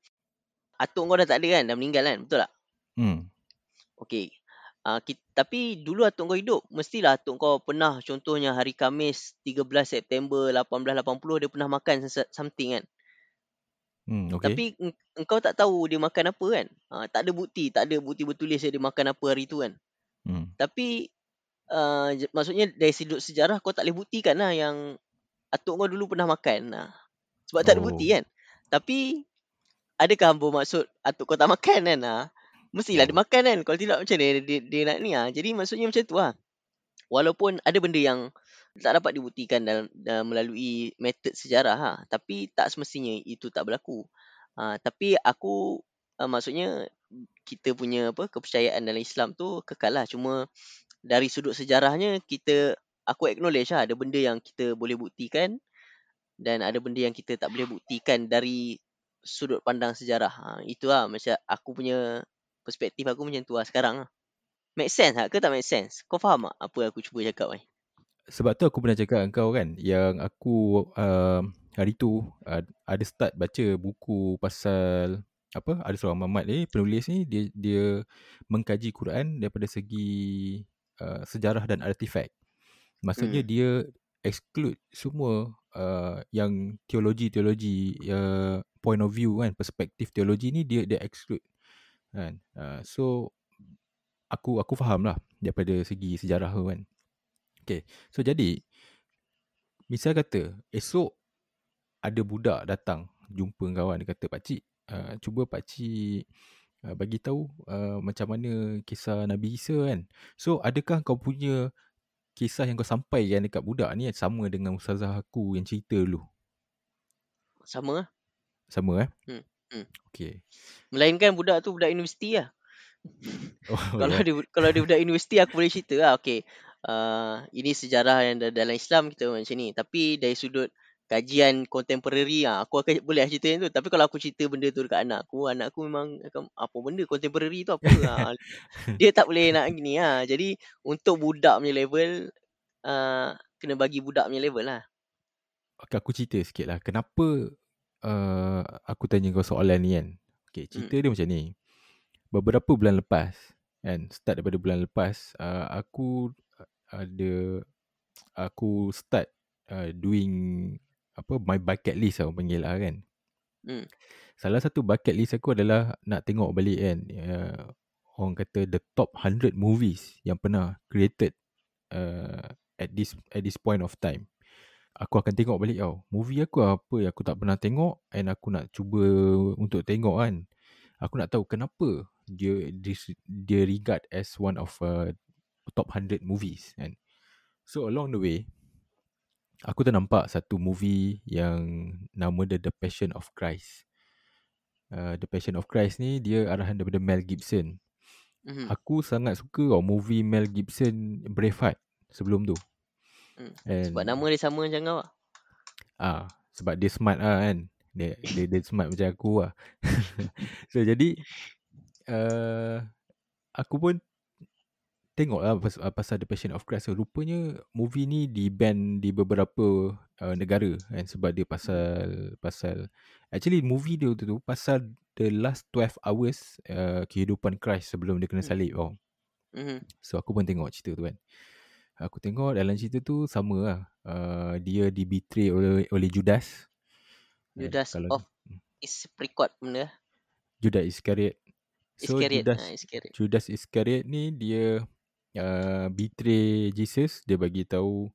atuk kau dah tak ada kan, dah meninggal kan, betul tak? Hmm. Okey. Uh, kita, tapi dulu atuk kau hidup, mestilah atuk kau pernah contohnya hari Khamis 13 September 1880 dia pernah makan something kan. Hmm, okay. Tapi eng- engkau tak tahu dia makan apa kan. Ha, tak ada bukti, tak ada bukti bertulis dia makan apa hari tu kan. Hmm. Tapi uh, j- maksudnya dari sudut sejarah kau tak boleh buktikan lah yang atuk kau dulu pernah makan. Nah. Sebab tak ada bukti Oh. kan. Tapi adakah hamba maksud atuk kau tak makan kan? Ha? Mestilah Oh. dia makan kan. Kalau tidak macam dia, dia, dia nak ni ha? Jadi maksudnya macam tu lah. Walaupun ada benda yang tak dapat dibuktikan dalam, dalam melalui metod sejarah ha, tapi tak semestinya itu tak berlaku. Ha, tapi aku uh, maksudnya kita punya apa kepercayaan dalam Islam tu kekal lah. Cuma dari sudut sejarahnya kita aku acknowledge lah ada benda yang kita boleh buktikan dan ada benda yang kita tak boleh buktikan dari sudut pandang sejarah. Ha, itu lah macam aku punya perspektif aku macam tu lah sekarang lah. Make sense tak ke tak make sense? Kau faham tak apa aku cuba cakap ni? Sebab tu aku pernah cakap dengan kau kan yang aku uh, hari tu uh, ada start baca buku pasal apa ada seorang mamat ni penulis ni dia dia mengkaji Quran daripada segi uh, sejarah dan artifak. Maksudnya Hmm. dia exclude semua uh, yang teologi-teologi uh, point of view kan perspektif teologi ni dia dia exclude kan. Uh, so aku aku faham lah daripada segi sejarah tu kan. Okay. So jadi misal kata esok ada budak datang jumpa kawan dia kata pak cik uh, cuba pak cik uh, bagi tahu uh, macam mana kisah Nabi Isa kan. So adakah kau punya kisah yang kau sampaikan dekat budak ni sama dengan ustazah aku yang cerita dulu? Sama lah. Sama eh? Hmm, hmm. Okay. Melainkan budak tu budak universiti lah. Oh, kalau ya. dia kalau dia budak universiti aku boleh cerita lah. Okay. Uh, ini sejarah yang da- dalam Islam kita macam ni. Tapi dari sudut kajian contemporary ah aku akan boleh lah cerita yang tu. Tapi kalau aku cerita benda tu dekat anak aku, anak aku memang akan apa benda contemporary tu apa ah. Dia tak boleh nak gini ah. Jadi untuk budak punya level uh, kena bagi budak punya level lah. Okay, aku cerita sikit lah. Kenapa uh, aku tanya kau soalan ni kan? Okay, cerita dia macam ni. Beberapa bulan lepas, kan, start daripada bulan lepas, uh, aku ada, aku start uh, doing, apa, my bucket list orang panggil lah kan. Hmm. Salah satu bucket list aku adalah nak tengok balik kan uh, orang kata the top 100 movies yang pernah created uh, at this at this point of time. Aku akan tengok balik tau. Movie aku apa yang aku tak pernah tengok and aku nak cuba untuk tengok kan. Aku nak tahu kenapa dia dia regard as one of uh, top 100 movies kan. So along the way aku ternampak satu movie yang nama dia The Passion of Christ. Uh, The Passion of Christ ni dia arahan daripada Mel Gibson. Mhm. Aku sangat suka tau movie Mel Gibson Braveheart sebelum tu. Hmm. And, Sebab nama dia sama macam kau lah. Ah, sebab dia smart lah kan. Dia dia, dia smart macam aku lah. so jadi uh, aku pun tengok lah pasal, pasal The Passion of Christ. Rupanya movie ni di ban di beberapa uh, negara kan sebab dia pasal pasal actually movie dia tu, tu pasal the last 12 hours uh, kehidupan Christ sebelum dia kena Hmm. salib tau. Mhm. So aku pun tengok cerita tu kan. Aku tengok dalam cerita tu sama lah. Uh, dia di betray oleh, oleh Judas. Judas kalau of is prequel benda. Judas Iscariot. So Iscariot. Judas Ha, Iscariot. Judas Iscariot ni dia uh, betray Jesus. Dia bagi tahu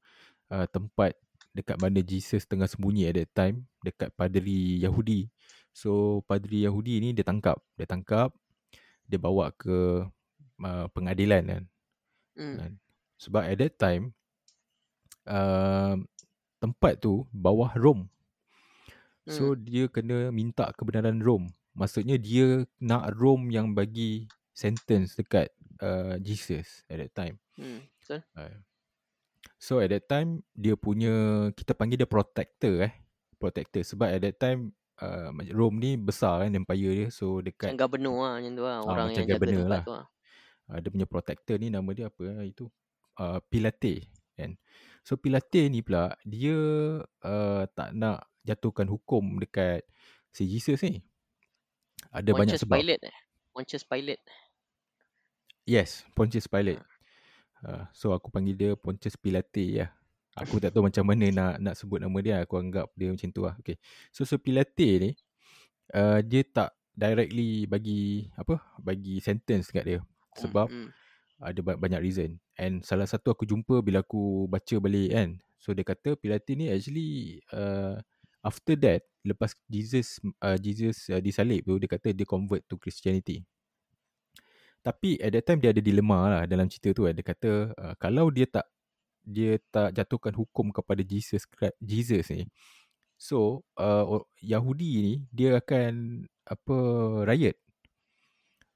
uh, tempat dekat mana Jesus tengah sembunyi at that time dekat padri Yahudi. So padri Yahudi ni dia tangkap, dia tangkap, dia bawa ke uh, pengadilan kan. Kan. Sebab at that time uh, tempat tu bawah Rom. So Hmm. dia kena minta kebenaran Rom. Maksudnya dia nak Rom yang bagi sentence dekat uh, Jesus at that time. Hmm. Betul. Uh, so at that time dia punya kita panggil dia protector eh. Protector sebab at that time uh, Rome ni besar kan empire dia. So dekat Macam governor lah macam tu lah. Ah, Orang macam yang jaga tempat lah. tu lah. uh, dia punya protector ni nama dia apa eh, itu uh, Pilate kan. So Pilate ni pula dia uh, tak nak jatuhkan hukum dekat si Jesus ni. Ada banyak Pontius sebab. Pilate eh. Pontius Pilate. Yes, Pontius Pilate. Uh, so aku panggil dia Pontius Pilate lah. Aku tak tahu macam mana nak nak sebut nama dia. Aku anggap dia macam tu lah. Okay. So so Pilate ni uh, dia tak directly bagi apa bagi sentence kat dia sebab Hmm. ada ba- banyak reason and salah satu aku jumpa bila aku baca balik kan so dia kata Pilate ni actually uh, after that lepas Jesus uh, Jesus uh, disalib tu dia kata dia convert to Christianity tapi at that time dia ada dilema lah dalam cerita tu kan. dia kata uh, kalau dia tak dia tak jatuhkan hukum kepada Jesus Jesus ni so uh, Yahudi ni dia akan apa riot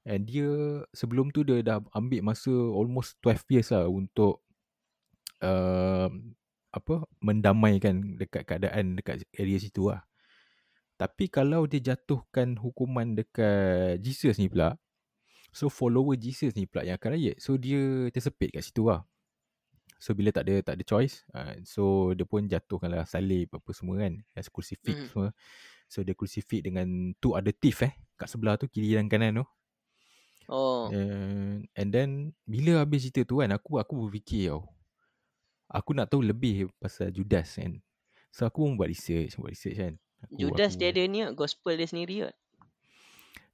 And dia sebelum tu dia dah ambil masa almost 12 years lah untuk uh, apa mendamaikan dekat keadaan dekat area situ lah. Tapi kalau dia jatuhkan hukuman dekat Jesus ni pula, so follower Jesus ni pula yang akan riot. So dia tersepit kat situ lah. So bila tak ada tak ada choice, uh, so dia pun jatuhkan lah salib apa semua kan, as crucifix Mhm. semua. So dia crucifix dengan two other thief eh kat sebelah tu kiri dan kanan tu. Oh. And, and then bila habis cerita tu kan aku aku berfikir tau. Aku nak tahu lebih pasal Judas kan. So aku pun buat research, buat research kan. Aku, Judas aku, dia ada ni gospel dia sendiri lah.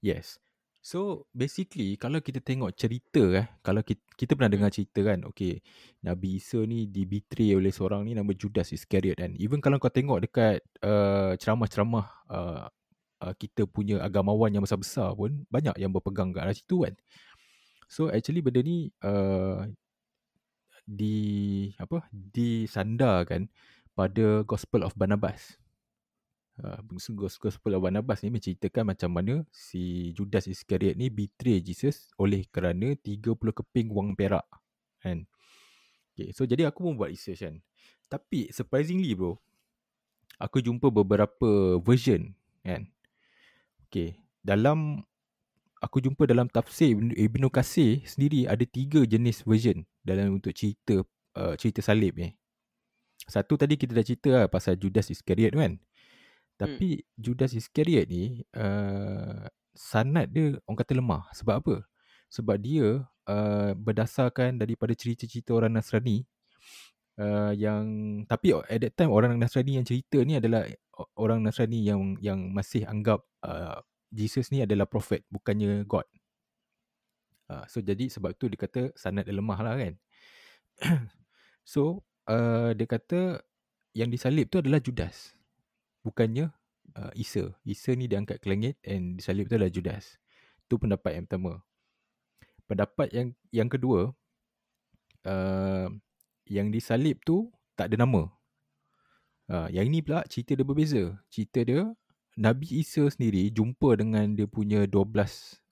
Yes. So basically kalau kita tengok cerita eh, kalau kita, kita pernah dengar cerita kan, okay, Nabi Isa ni dibetray oleh seorang ni nama Judas Iscariot kan. Even kalau kau tengok dekat uh, ceramah-ceramah uh, uh, kita punya agamawan yang besar-besar pun banyak yang berpegang kat arah situ kan. So actually benda ni uh, di apa disandarkan pada Gospel of Barnabas. Uh, Gospel of Barnabas ni menceritakan macam mana si Judas Iscariot ni betray Jesus oleh kerana 30 keping wang perak. Kan? Okay, so jadi aku pun buat research kan. Tapi surprisingly bro, aku jumpa beberapa version kan. Okay, dalam aku jumpa dalam tafsir Ibn- Kasir sendiri ada tiga jenis version dalam untuk cerita uh, cerita salib ni. Satu tadi kita dah cerita lah pasal Judas Iscariot kan. Tapi hmm. Judas Iscariot ni uh, sanad dia orang kata lemah. Sebab apa? Sebab dia uh, berdasarkan daripada cerita-cerita orang Nasrani uh, yang tapi at that time orang Nasrani yang cerita ni adalah orang Nasrani yang yang masih anggap uh, Jesus ni adalah prophet bukannya god. Uh, so jadi sebab tu dia kata sanad dia lemah lah kan. so uh, dia kata yang disalib tu adalah Judas. Bukannya uh, Isa. Isa ni diangkat ke langit and disalib tu adalah Judas. Tu pendapat yang pertama. Pendapat yang yang kedua uh, yang disalib tu tak ada nama. Uh, yang ini pula cerita dia berbeza. Cerita dia Nabi Isa sendiri jumpa dengan dia punya 12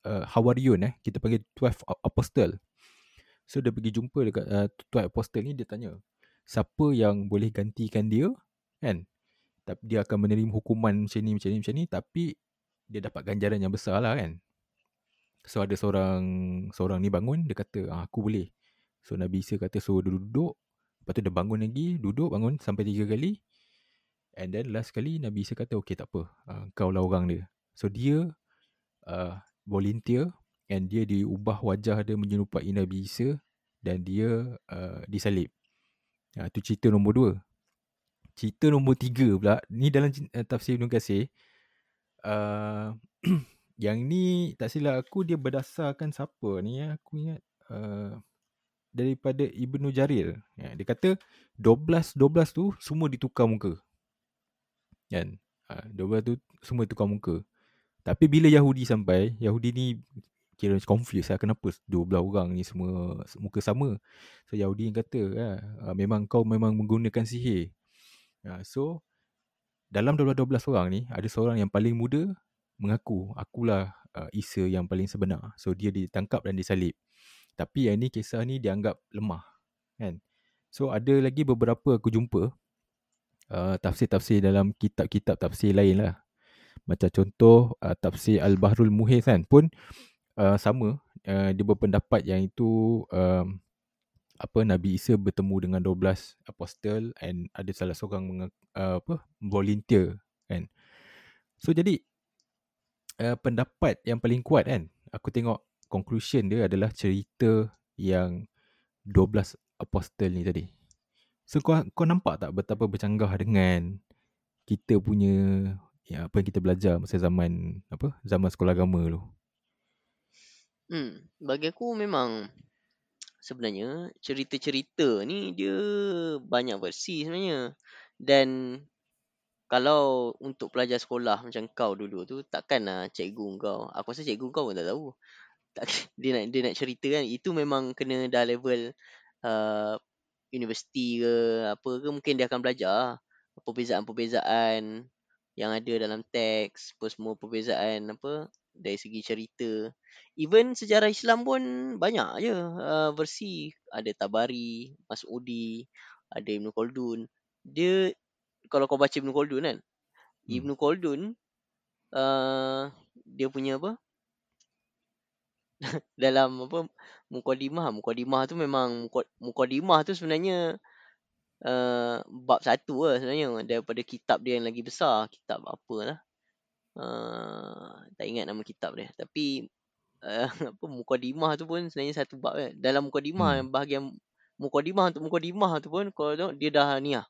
uh, Hawariyun eh. Kita panggil 12 Apostle. So dia pergi jumpa dekat uh, 12 Apostle ni dia tanya. Siapa yang boleh gantikan dia kan? Tapi dia akan menerima hukuman macam ni, macam ni, macam ni. Tapi dia dapat ganjaran yang besar lah kan. So ada seorang seorang ni bangun dia kata ah, aku boleh. So Nabi Isa kata suruh so, duduk Lepas tu dia bangun lagi Duduk bangun Sampai tiga kali And then last kali Nabi Isa kata Okay tak apa uh, Kau lah orang dia So dia uh, Volunteer And dia diubah wajah dia Menyerupai Nabi Isa Dan dia uh, Disalib Itu cerita nombor dua Cerita nombor tiga pula Ni dalam uh, tafsir Ibn Qasir uh, Yang ni Tak silap aku Dia berdasarkan siapa ni ya? Aku ingat uh, daripada Ibnu Jarir. Ya, dia kata 12 12 tu semua ditukar muka. Kan? Ha, 12 tu semua ditukar muka. Tapi bila Yahudi sampai, Yahudi ni kira confused lah kenapa 12 orang ni semua muka sama. So Yahudi yang kata, ya, memang kau memang menggunakan sihir. Ya, so dalam 12-12 orang ni ada seorang yang paling muda mengaku akulah uh, Isa yang paling sebenar. So dia ditangkap dan disalib. Tapi yang ni kisah ni dianggap lemah kan. So ada lagi beberapa aku jumpa uh, tafsir-tafsir dalam kitab-kitab tafsir lain lah. Macam contoh uh, tafsir Al-Bahrul Muhis kan pun uh, sama. Uh, dia berpendapat yang itu um, apa Nabi Isa bertemu dengan 12 apostel and ada salah seorang meng, uh, apa volunteer kan. So jadi uh, pendapat yang paling kuat kan aku tengok conclusion dia adalah cerita yang 12 apostle ni tadi. So kau kau nampak tak betapa bercanggah dengan kita punya ya apa yang kita belajar masa zaman apa zaman sekolah agama tu. Hmm, bagi aku memang sebenarnya cerita-cerita ni dia banyak versi sebenarnya. Dan kalau untuk pelajar sekolah macam kau dulu tu takkanlah cikgu kau. Aku rasa cikgu kau pun tak tahu tak dia nak dia nak cerita kan itu memang kena dah level uh, universiti ke apa ke mungkin dia akan belajar perbezaan-perbezaan yang ada dalam teks apa semua perbezaan apa dari segi cerita. Even sejarah Islam pun banyak je. Uh, versi ada Tabari Masudi ada Ibn Khaldun. Dia kalau kau baca Ibn Khaldun kan hmm. Ibn Khaldun uh, dia punya apa? Dalam apa mukadimah mukadimah tu memang mukadimah tu sebenarnya uh, bab satu lah sebenarnya. Daripada kitab dia yang lagi besar kitab apa lah uh, tak ingat nama kitab dia. Tapi uh, apa mukadimah tu pun sebenarnya satu bab kan. Dalam mukadimah hmm. bahagian mukadimah untuk mukadimah tu pun kalau tengok dia dah ni lah.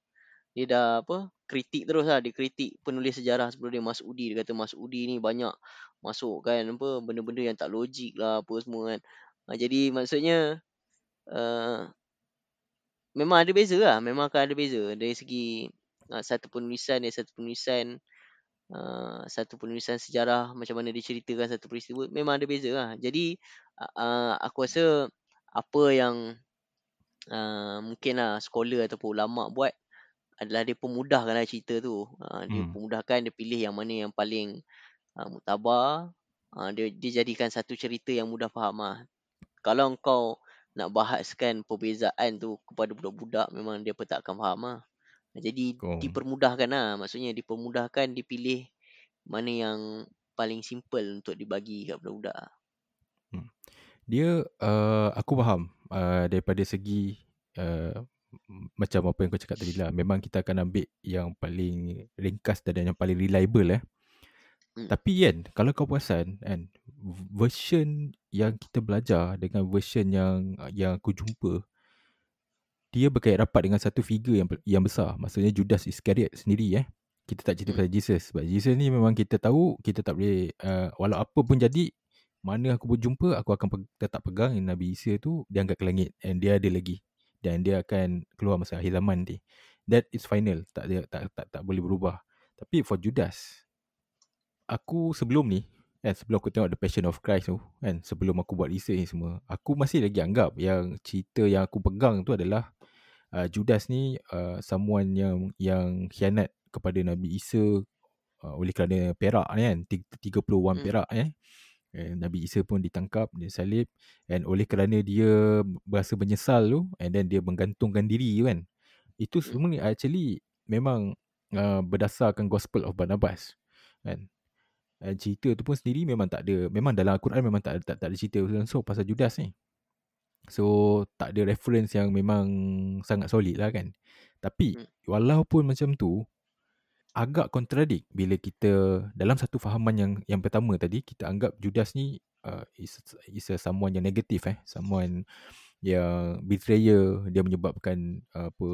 Dia dah apa kritik terus lah. Dia kritik penulis sejarah sebelum dia Masudi dia kata Masudi ni banyak masuk kan apa benda-benda yang tak logik lah apa semua kan. Ha, jadi maksudnya uh, memang ada beza lah. Memang akan ada beza. Dari segi uh, satu penulisan dari satu penulisan uh, satu penulisan sejarah macam mana diceritakan satu peristiwa memang ada beza lah jadi uh, aku rasa apa yang uh, mungkin lah scholar ataupun ulama buat adalah dia pemudahkan lah cerita tu. Ha, dia hmm. pemudahkan, dia pilih yang mana yang paling uh, mutabar. Ha, dia, dia jadikan satu cerita yang mudah faham lah. Kalau kau nak bahaskan perbezaan tu kepada budak-budak, memang dia pun tak akan faham lah. Jadi oh. dipermudahkan lah. Maksudnya dipermudahkan, dipilih mana yang paling simple untuk dibagi kat budak-budak. Hmm. Dia, uh, aku faham uh, daripada segi uh, macam apa yang kau cakap tadi lah memang kita akan ambil yang paling ringkas dan yang paling reliable eh hmm. tapi kan kalau kau perasan kan version yang kita belajar dengan version yang yang aku jumpa dia berkait rapat dengan satu figure yang yang besar. Maksudnya Judas Iscariot sendiri eh. Kita tak cerita Hmm. pasal Jesus. Sebab Jesus ni memang kita tahu, kita tak boleh, uh, walau apa pun jadi, mana aku berjumpa, aku akan pe- tetap pegang yang Nabi Isa tu, dia angkat ke langit. And dia ada lagi. Dan dia akan keluar masa akhir zaman nanti. That is final. Tak, ada, tak, tak, tak boleh berubah. Tapi for Judas, aku sebelum ni, kan, sebelum aku tengok The Passion of Christ tu, kan, sebelum aku buat research ni semua, aku masih lagi anggap yang cerita yang aku pegang tu adalah uh, Judas ni uh, someone yang yang khianat kepada Nabi Isa uh, oleh kerana perak ni kan 30 wang Hmm. perak eh And Nabi Isa pun ditangkap dia salib and oleh kerana dia berasa menyesal tu and then dia menggantungkan diri kan itu Hmm. semua ni actually memang uh, berdasarkan gospel of Barnabas kan and cerita tu pun sendiri memang tak ada memang dalam Al-Quran memang tak, tak, tak ada cerita langsung pasal Judas ni So tak ada reference yang memang sangat solid lah kan. Tapi Hmm. walaupun macam tu agak kontradik bila kita dalam satu fahaman yang yang pertama tadi kita anggap Judas ni uh, is is a someone yang negatif eh, someone yang betrayer dia menyebabkan uh, apa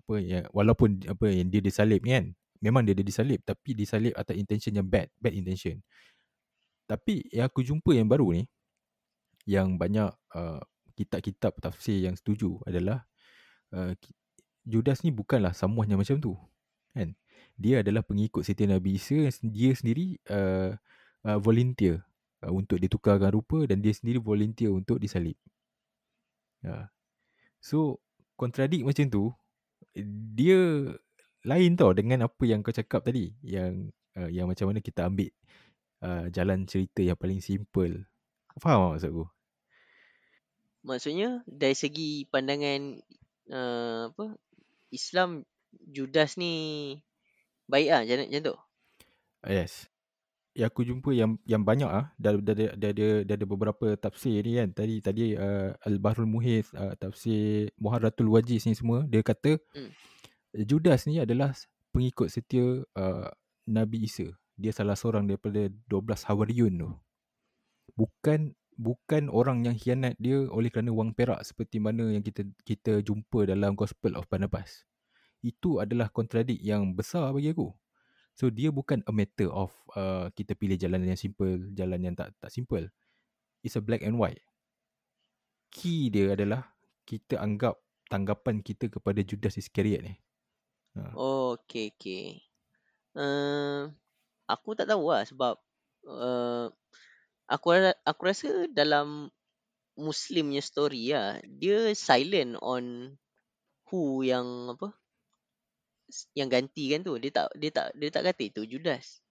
apa yang walaupun apa yang dia disalib ni kan. Memang dia ada disalib tapi disalib atas intention yang bad, bad intention. Tapi yang aku jumpa yang baru ni yang banyak uh, kitab-kitab tafsir yang setuju adalah uh, Judas ni bukanlah yang macam tu kan dia adalah pengikut Siti Nabi Isa dia sendiri uh, uh, volunteer uh, untuk ditukarkan rupa dan dia sendiri volunteer untuk disalib uh. so kontradik macam tu dia lain tau dengan apa yang kau cakap tadi yang uh, yang macam mana kita ambil uh, jalan cerita yang paling simple faham tak maksud aku Maksudnya dari segi pandangan uh, apa Islam Judas ni baik ah macam, macam tu. Yes. Yang aku jumpa yang yang banyak ah dah dah dah dah ada dah ada beberapa tafsir ni kan. Tadi tadi uh, Al-Bahrul Muhith, uh, tafsir Muharratul Wajiz ni semua dia kata Hmm. Judas ni adalah pengikut setia uh, Nabi Isa. Dia salah seorang daripada 12 Hawariyun tu. Bukan bukan orang yang khianat dia oleh kerana wang perak seperti mana yang kita kita jumpa dalam Gospel of Barnabas. Itu adalah kontradik yang besar bagi aku. So dia bukan a matter of uh, kita pilih jalan yang simple, jalan yang tak tak simple. It's a black and white. Key dia adalah kita anggap tanggapan kita kepada Judas Iscariot ni. Ha. Oh, okey okey. Uh, aku tak tahu lah sebab uh, aku aku rasa dalam Muslimnya story lah dia silent on who yang apa yang gantikan tu. Dia tak dia tak dia tak kata itu Judas.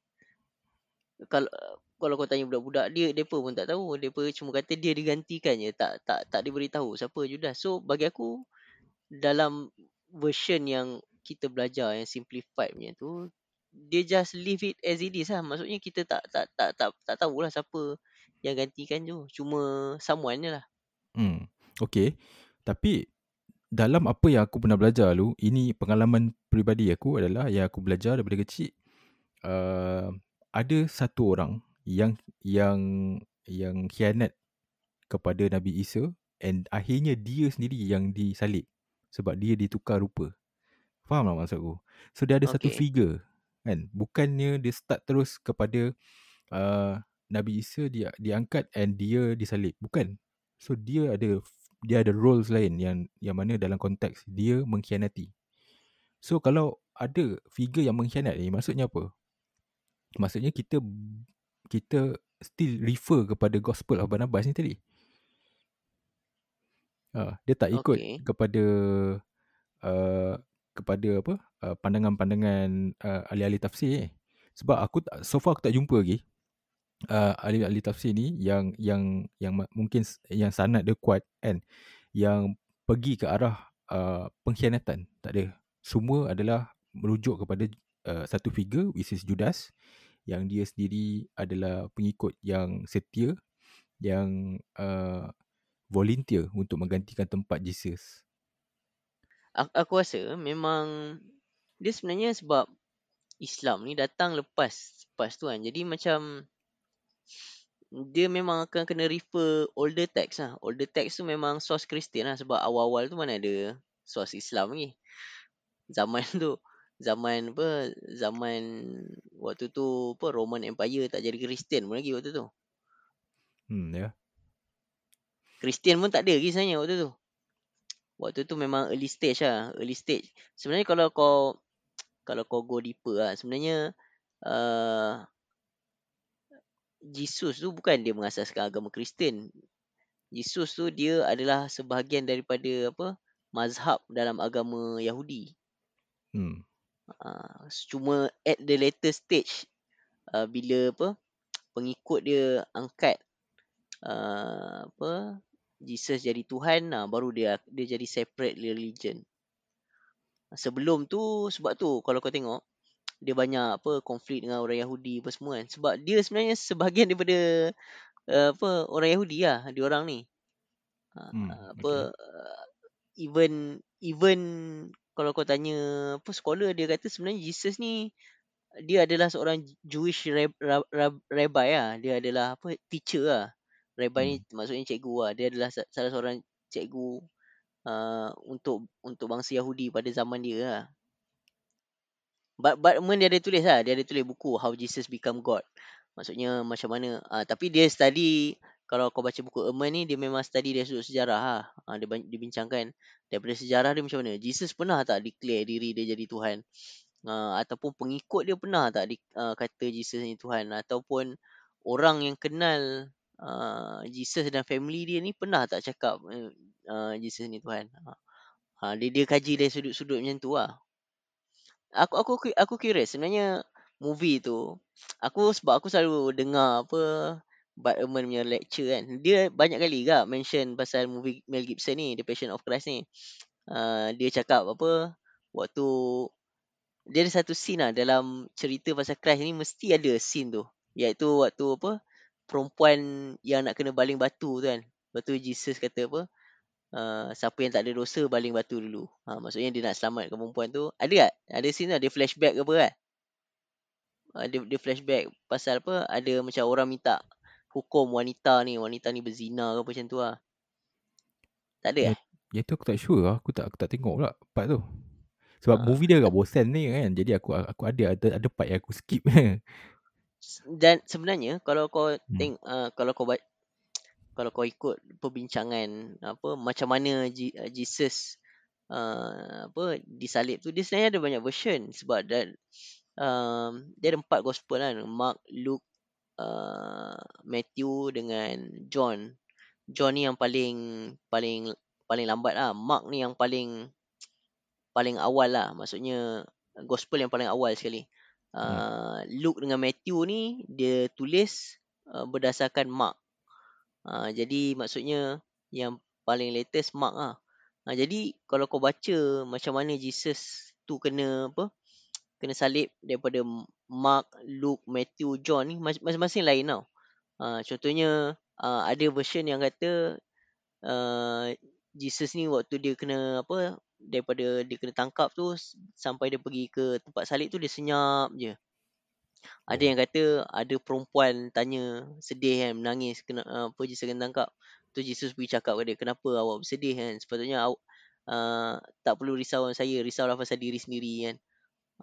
Kalau kalau kau tanya budak-budak dia depa pun tak tahu. Depa cuma kata dia digantikan je. Tak tak tak diberitahu siapa Judas. So bagi aku dalam version yang kita belajar yang simplified punya tu dia just leave it as it is lah maksudnya kita tak tak tak tak tak tahulah siapa yang gantikan tu cuma someone lah Hmm. Okay. Tapi dalam apa yang aku pernah belajar dulu, ini pengalaman peribadi aku adalah yang aku belajar daripada kecil. Uh, ada satu orang yang yang yang khianat kepada Nabi Isa and akhirnya dia sendiri yang disalib sebab dia ditukar rupa. Faham tak maksud aku? So dia ada satu Okay. figure kan. Bukannya dia start terus kepada uh, Nabi Isa dia diangkat and dia disalib. Bukan. So dia ada dia ada roles lain yang yang mana dalam konteks dia mengkhianati. So kalau ada figure yang mengkhianat ni maksudnya apa? Maksudnya kita kita still refer kepada gospel of Barnabas ni tadi. Uh, dia tak ikut Okay. kepada uh, kepada apa uh, pandangan-pandangan uh, ahli-ahli tafsir eh. Sebab aku tak, so far aku tak jumpa lagi uh, ahli-ahli tafsir ni yang yang yang mungkin yang sanad dia kuat kan yang pergi ke arah uh, pengkhianatan. Tak ada. Semua adalah merujuk kepada uh, satu figure which is Judas yang dia sendiri adalah pengikut yang setia yang uh, volunteer untuk menggantikan tempat Jesus Aku, aku rasa memang dia sebenarnya sebab Islam ni datang lepas lepas tu kan. Jadi macam dia memang akan kena refer older text lah. Older text tu memang source Kristian lah sebab awal-awal tu mana ada source Islam lagi. Zaman tu zaman apa zaman waktu tu apa Roman Empire tak jadi Kristian pun lagi waktu tu. Hmm, ya. Kristian pun tak ada lagi sebenarnya waktu tu. Waktu tu memang early stage lah, early stage. Sebenarnya kalau kau kalau kau go deeper lah, sebenarnya uh, Jesus tu bukan dia mengasaskan agama Kristian. Jesus tu dia adalah sebahagian daripada apa mazhab dalam agama Yahudi. Hmm. Uh, cuma at the later stage uh, bila apa pengikut dia angkat uh, apa Jesus jadi Tuhan nah baru dia dia jadi separate religion. Sebelum tu sebab tu kalau kau tengok dia banyak apa konflik dengan orang Yahudi apa semua kan sebab dia sebenarnya sebahagian daripada uh, apa orang Yahudi lah dia orang ni. Uh, Hmm, apa uh, even even kalau kau tanya apa scholar dia kata sebenarnya Jesus ni dia adalah seorang Jewish rab, rab, rab, rabbi lah. Dia adalah apa teacher lah. Rabbi ni Hmm. maksudnya cikgu lah. Dia adalah sa- salah seorang cikgu uh, untuk untuk bangsa Yahudi pada zaman dia lah. But, but Eamon dia ada tulis lah. Dia ada tulis buku How Jesus Become God. Maksudnya macam mana. Uh, tapi dia study, kalau kau baca buku Eamon ni, dia memang study dari sudut sejarah lah. Uh, dia, dia bincangkan daripada sejarah dia macam mana. Jesus pernah tak declare diri dia jadi Tuhan? Uh, ataupun pengikut dia pernah tak di, uh, kata Jesus ni Tuhan? Ataupun orang yang kenal uh, Jesus dan family dia ni pernah tak cakap uh, Jesus ni Tuhan? Uh, dia, dia kaji dari sudut-sudut macam tu lah. Aku aku aku curious sebenarnya movie tu aku sebab aku selalu dengar apa Bud Ehrman punya lecture kan dia banyak kali gak mention pasal movie Mel Gibson ni The Passion of Christ ni. Uh, dia cakap apa waktu dia ada satu scene lah dalam cerita pasal Christ ni mesti ada scene tu. Iaitu waktu apa perempuan yang nak kena baling batu tu kan Lepas tu Jesus kata apa Uh, siapa yang tak ada dosa baling batu dulu. Ha, maksudnya dia nak selamatkan perempuan tu. Ada tak? Ada scene tu, ada flashback ke apa kan? Uh, dia, dia flashback pasal apa? Ada macam orang minta hukum wanita ni. Wanita ni berzina ke apa macam tu lah. Tak ada Ya, eh? ya tu aku tak sure lah. Aku tak aku tak tengok pula part tu. Sebab Ah. movie dia agak bosan ni kan. Jadi aku aku ada ada ada part yang aku skip. Dan sebenarnya kalau kau Hmm. teng uh, kalau kau ba- kalau kau ikut perbincangan apa macam mana Je- uh, Jesus uh, apa disalib tu dia sebenarnya ada banyak version sebab dan um, dia ada empat gospel kan Mark, Luke, uh, Matthew dengan John. John ni yang paling paling paling lambat lah. Mark ni yang paling paling awal lah. Maksudnya gospel yang paling awal sekali. Uh, Luke dengan Matthew ni dia tulis uh, berdasarkan Mark. Uh, jadi maksudnya yang paling latest Mark lah. Uh, jadi kalau kau baca macam mana Jesus tu kena apa kena salib daripada Mark, Luke, Matthew, John ni mas- masing-masing lain tau. Uh, contohnya uh, ada version yang kata uh, Jesus ni waktu dia kena apa daripada dia kena tangkap tu sampai dia pergi ke tempat salib tu dia senyap je. Ada Oh. yang kata ada perempuan tanya sedih kan menangis kena apa Jesus kena tangkap. Tu Jesus pergi cakap pada dia kenapa awak bersedih kan sepatutnya awak uh, tak perlu risau saya risaulah pasal diri sendiri kan.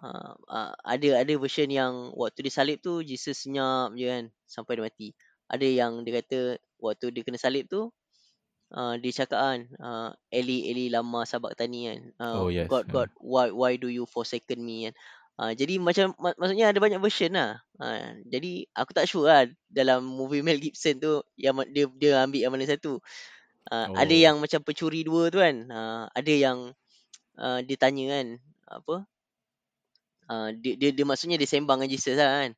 Uh, uh, ada ada version yang waktu dia salib tu Jesus senyap je kan sampai dia mati. Ada yang dia kata waktu dia kena salib tu uh, dia cakap kan uh, Eli Eli lama sabak tani kan. Uh, Oh, yes, God ha. God why why do you forsaken me kan. Uh, jadi macam mak, maksudnya ada banyak version lah. Uh, jadi aku tak sure lah dalam movie Mel Gibson tu yang dia dia ambil yang mana satu. Uh, oh. Ada yang macam pencuri dua tu kan. Uh, ada yang uh, dia tanya kan apa uh, dia, dia dia maksudnya dia sembang dengan Jesus lah kan.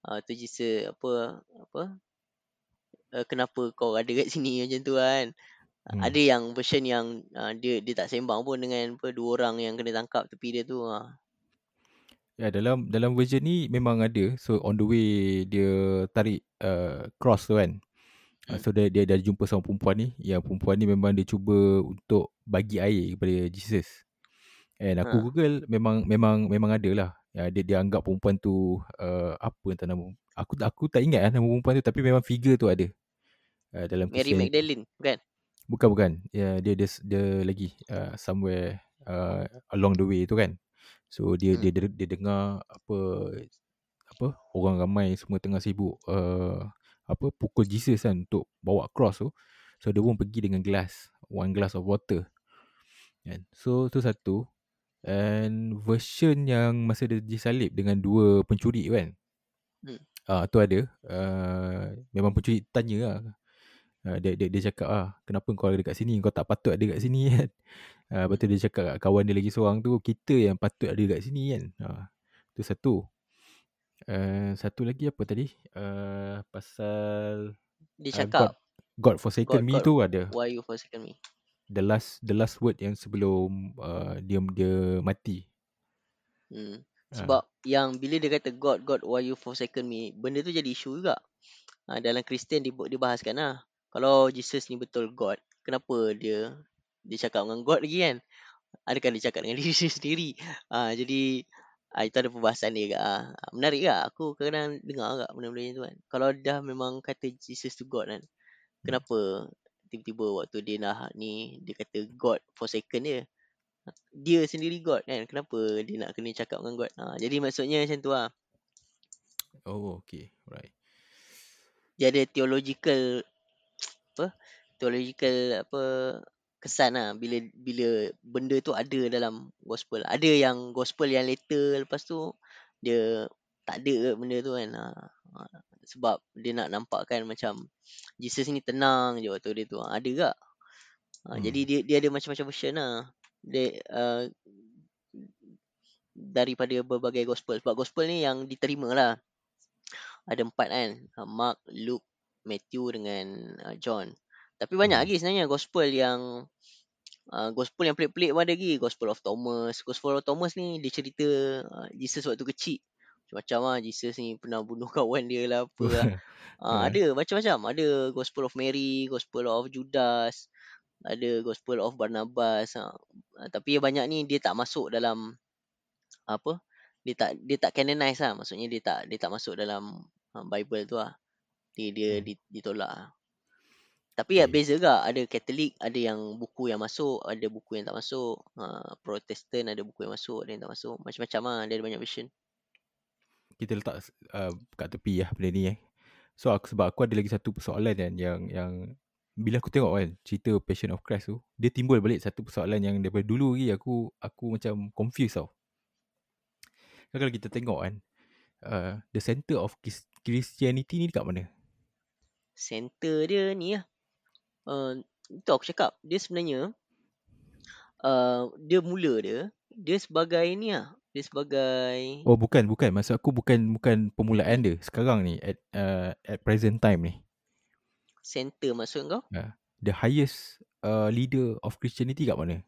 Uh, tu Jesus apa apa uh, kenapa kau ada kat sini macam tu kan. Hmm. Ada yang version yang uh, dia dia tak sembang pun dengan apa dua orang yang kena tangkap tepi dia tu. Uh. Ya dalam dalam version ni memang ada. So on the way dia tarik uh, cross tu kan. Uh, Hmm. so dia dia dah jumpa sama perempuan ni. Yang perempuan ni memang dia cuba untuk bagi air kepada Jesus. And aku Ha. google memang memang memang ada lah. Ya, dia dia anggap perempuan tu uh, apa entah nama. Aku aku tak ingat lah nama perempuan tu tapi memang figure tu ada. Uh, dalam Mary Magdalene kan? Bukan bukan. Ya dia dia dia lagi uh, somewhere uh, along the way tu kan. So dia Hmm. dia dia, dia dengar apa apa orang ramai semua tengah sibuk uh, apa pukul Jesus kan untuk bawa cross tu. So dia pun pergi dengan gelas, one glass of water. Kan. So tu satu. And version yang masa dia disalib dengan dua pencuri kan. Hmm. Ah uh, tu ada. Uh, memang pencuri tanya lah. Uh, dia, dia, dia cakap ah kenapa kau ada dekat sini kau tak patut ada dekat sini kan uh, lepas tu dia cakap kat kawan dia lagi seorang tu kita yang patut ada dekat sini kan uh, tu satu uh, satu lagi apa tadi uh, pasal Dia uh, cakap God, God forsaken God, me God, tu ada why you forsaken me? The last the last word yang sebelum uh, dia dia mati Hmm. Ah. Sebab yang bila dia kata God, God, why you forsaken me, benda tu jadi isu juga. Ha, dalam Kristian dia dibahaskan lah. Kalau Jesus ni betul God, kenapa dia dia cakap dengan God lagi kan? Adakah dia cakap dengan diri sendiri? Ha, jadi ha, itu ada perbahasan dia juga. Ha. Menarik tak? Aku kadang dengar agak benda-benda macam tu kan. Kalau dah memang kata Jesus tu God kan, kenapa tiba-tiba waktu dia nak ni, dia kata God forsaken dia? Dia sendiri God kan? Kenapa dia nak kena cakap dengan God? Ha, jadi maksudnya macam tu lah. oh okay right Dia ada theological apa theological apa kesan lah bila bila benda tu ada dalam gospel ada yang gospel yang later lepas tu dia tak ada benda tu kan ha, ha, sebab dia nak nampakkan macam Jesus ni tenang je waktu dia tu ha, ada tak ha, Hmm. jadi dia dia ada macam-macam version lah dia uh, daripada berbagai gospel sebab gospel ni yang diterima lah ada empat kan Mark, Luke, Matthew dengan uh, John. Tapi banyak Hmm. lagi sebenarnya gospel yang uh, gospel yang pelik-pelik pun ada lagi. Gospel of Thomas. Gospel of Thomas ni dia cerita uh, Jesus waktu kecil. Macam-macam lah Jesus ni pernah bunuh kawan dia lah apa lah. Uh, Eh. ada macam-macam. Ada Gospel of Mary, Gospel of Judas, ada Gospel of Barnabas. Uh, tapi banyak ni dia tak masuk dalam apa? Dia tak dia tak canonize lah. Maksudnya dia tak dia tak masuk dalam uh, Bible tu lah. Dia dia Hmm. di- ditolak lah. Tapi ya beza juga. Ada Katolik, ada yang buku yang masuk, ada buku yang tak masuk. Uh, Protestan ada buku yang masuk, ada yang tak masuk. Macam-macam lah. Dia ada banyak version. Kita letak uh, kat tepi lah benda ni eh. So aku sebab aku ada lagi satu persoalan kan yang yang bila aku tengok kan cerita Passion of Christ tu, dia timbul balik satu persoalan yang daripada dulu lagi aku aku macam confused tau. Kan kalau kita tengok kan uh, the center of Chris- Christianity ni dekat mana? Center dia ni lah. Uh, itu aku cakap. Dia sebenarnya, uh, dia mula dia, dia sebagai ni lah. Dia sebagai, Oh bukan bukan maksud aku bukan bukan permulaan dia sekarang ni at uh, at present time ni. center maksud kau? The highest uh, leader of Christianity kat mana?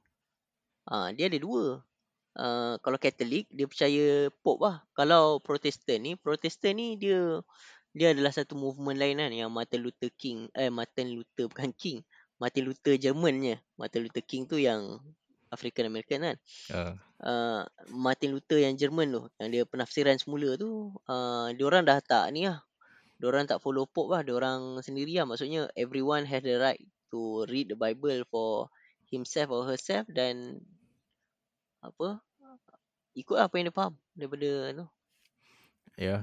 Ah, dia ada dua. Uh, kalau Katolik dia percaya Pope lah. Kalau Protestan ni, Protestan ni dia dia adalah satu movement lain kan yang Martin Luther King eh Martin Luther bukan King. Martin Luther Jermannya. Martin Luther King tu yang African American kan. Uh, Uh, Martin Luther yang Jerman tu yang dia penafsiran semula tu uh, dia orang dah tak ni lah. Dia orang tak follow Pope lah. Dia orang sendiri lah. Maksudnya everyone has the right to read the Bible for himself or herself dan apa ikut apa yang dia faham daripada tu. Ya. Yeah.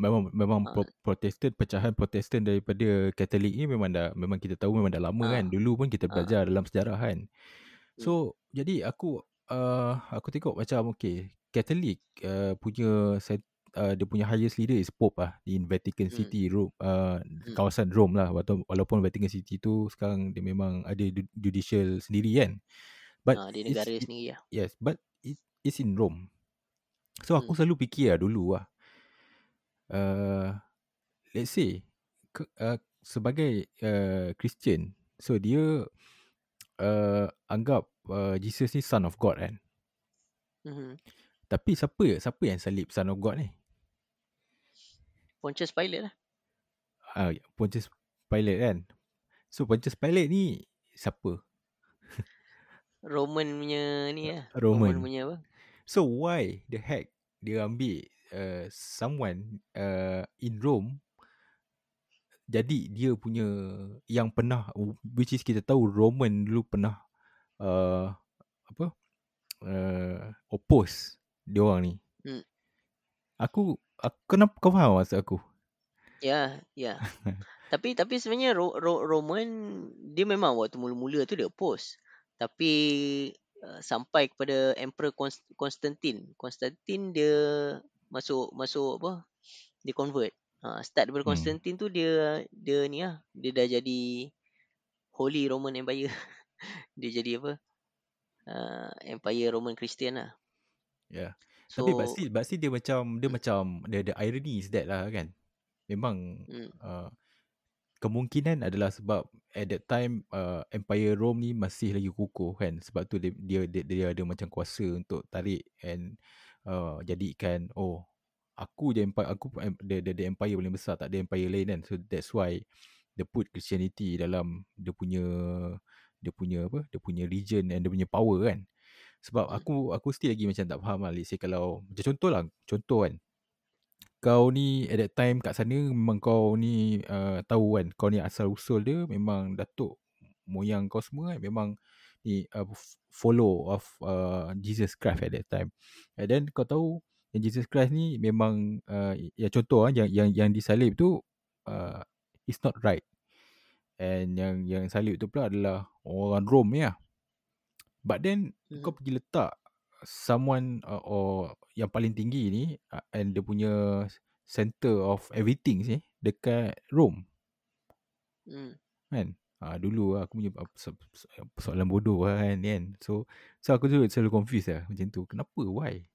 Memang memang Ah. pro- Protestan pecahan Protestan daripada Katolik ni memang dah memang kita tahu memang dah lama Ah. kan. Dulu pun kita belajar dalam sejarah kan. So jadi aku uh, aku tengok macam okay Katolik uh, punya set, uh, dia punya highest leader is Pope lah di Vatican Hmm. City Rome uh, kawasan Rome lah walaupun, Vatican City tu sekarang dia memang ada judicial sendiri kan. But dia it's- negara it- sendiri lah. Yes, but it, it's in Rome. So aku Hmm. selalu fikir lah dulu lah. Uh, let's say ke, uh, sebagai uh, Christian, so dia uh, anggap uh, Jesus ni son of God kan. Mhm. Tapi siapa siapa yang salib son of God ni? Pontius Pilate lah. Ah, uh, Pontius Pilate kan. So Pontius Pilate ni siapa? Roman punya ni lah. Roman. punya apa? So why the heck dia ambil uh, someone uh, in Rome jadi dia punya yang pernah which is kita tahu Roman dulu pernah uh, apa uh, oppose dia orang ni. Hmm. Aku, aku kenapa kau faham maksud aku? Ya, ya. Tapi tapi sebenarnya Ro, Ro, Roman dia memang waktu mula-mula tu dia oppose. Tapi uh, sampai kepada Emperor Const- Constantine. Constantine dia masuk masuk apa? Dia convert. Uh, start daripada Hmm. Constantine tu dia dia ni lah, dia dah jadi Holy Roman Empire. dia jadi apa? Uh, Empire Roman Christian lah. Ya. So, Tapi still dia macam dia macam the, the irony is that lah kan. Memang hmm, uh, kemungkinan adalah sebab at that time uh, Empire Rome ni masih lagi kukuh kan. Sebab tu dia dia dia, dia ada macam kuasa untuk tarik and uh, jadikan oh aku je empire aku the, the, the empire paling besar tak ada empire lain kan. So that's why they put Christianity dalam dia punya dia punya apa? Dia punya region and dia punya power kan. Sebab Hmm. aku aku still lagi macam tak faham lah. Let's say kalau macam contoh lah, contoh kan. Kau ni at that time kat sana memang kau ni uh, tahu kan kau ni asal usul dia memang datuk moyang kau semua kan memang ni uh, follow of uh, Jesus Christ at that time. And then kau tahu yang Jesus Christ ni memang uh, ya contoh ah yang yang yang disalib tu uh, is not right. And yang yang salib tu pula adalah orang Rom ni lah. But then Mhm. kau pergi letak someone uh, or yang paling tinggi ni uh, and dia punya center of everything ni dekat Rome hmm. kan. Ah dulu lah aku punya uh, persoalan bodoh lah kan kan. So so aku tu selalu confused lah macam tu. Kenapa? Why?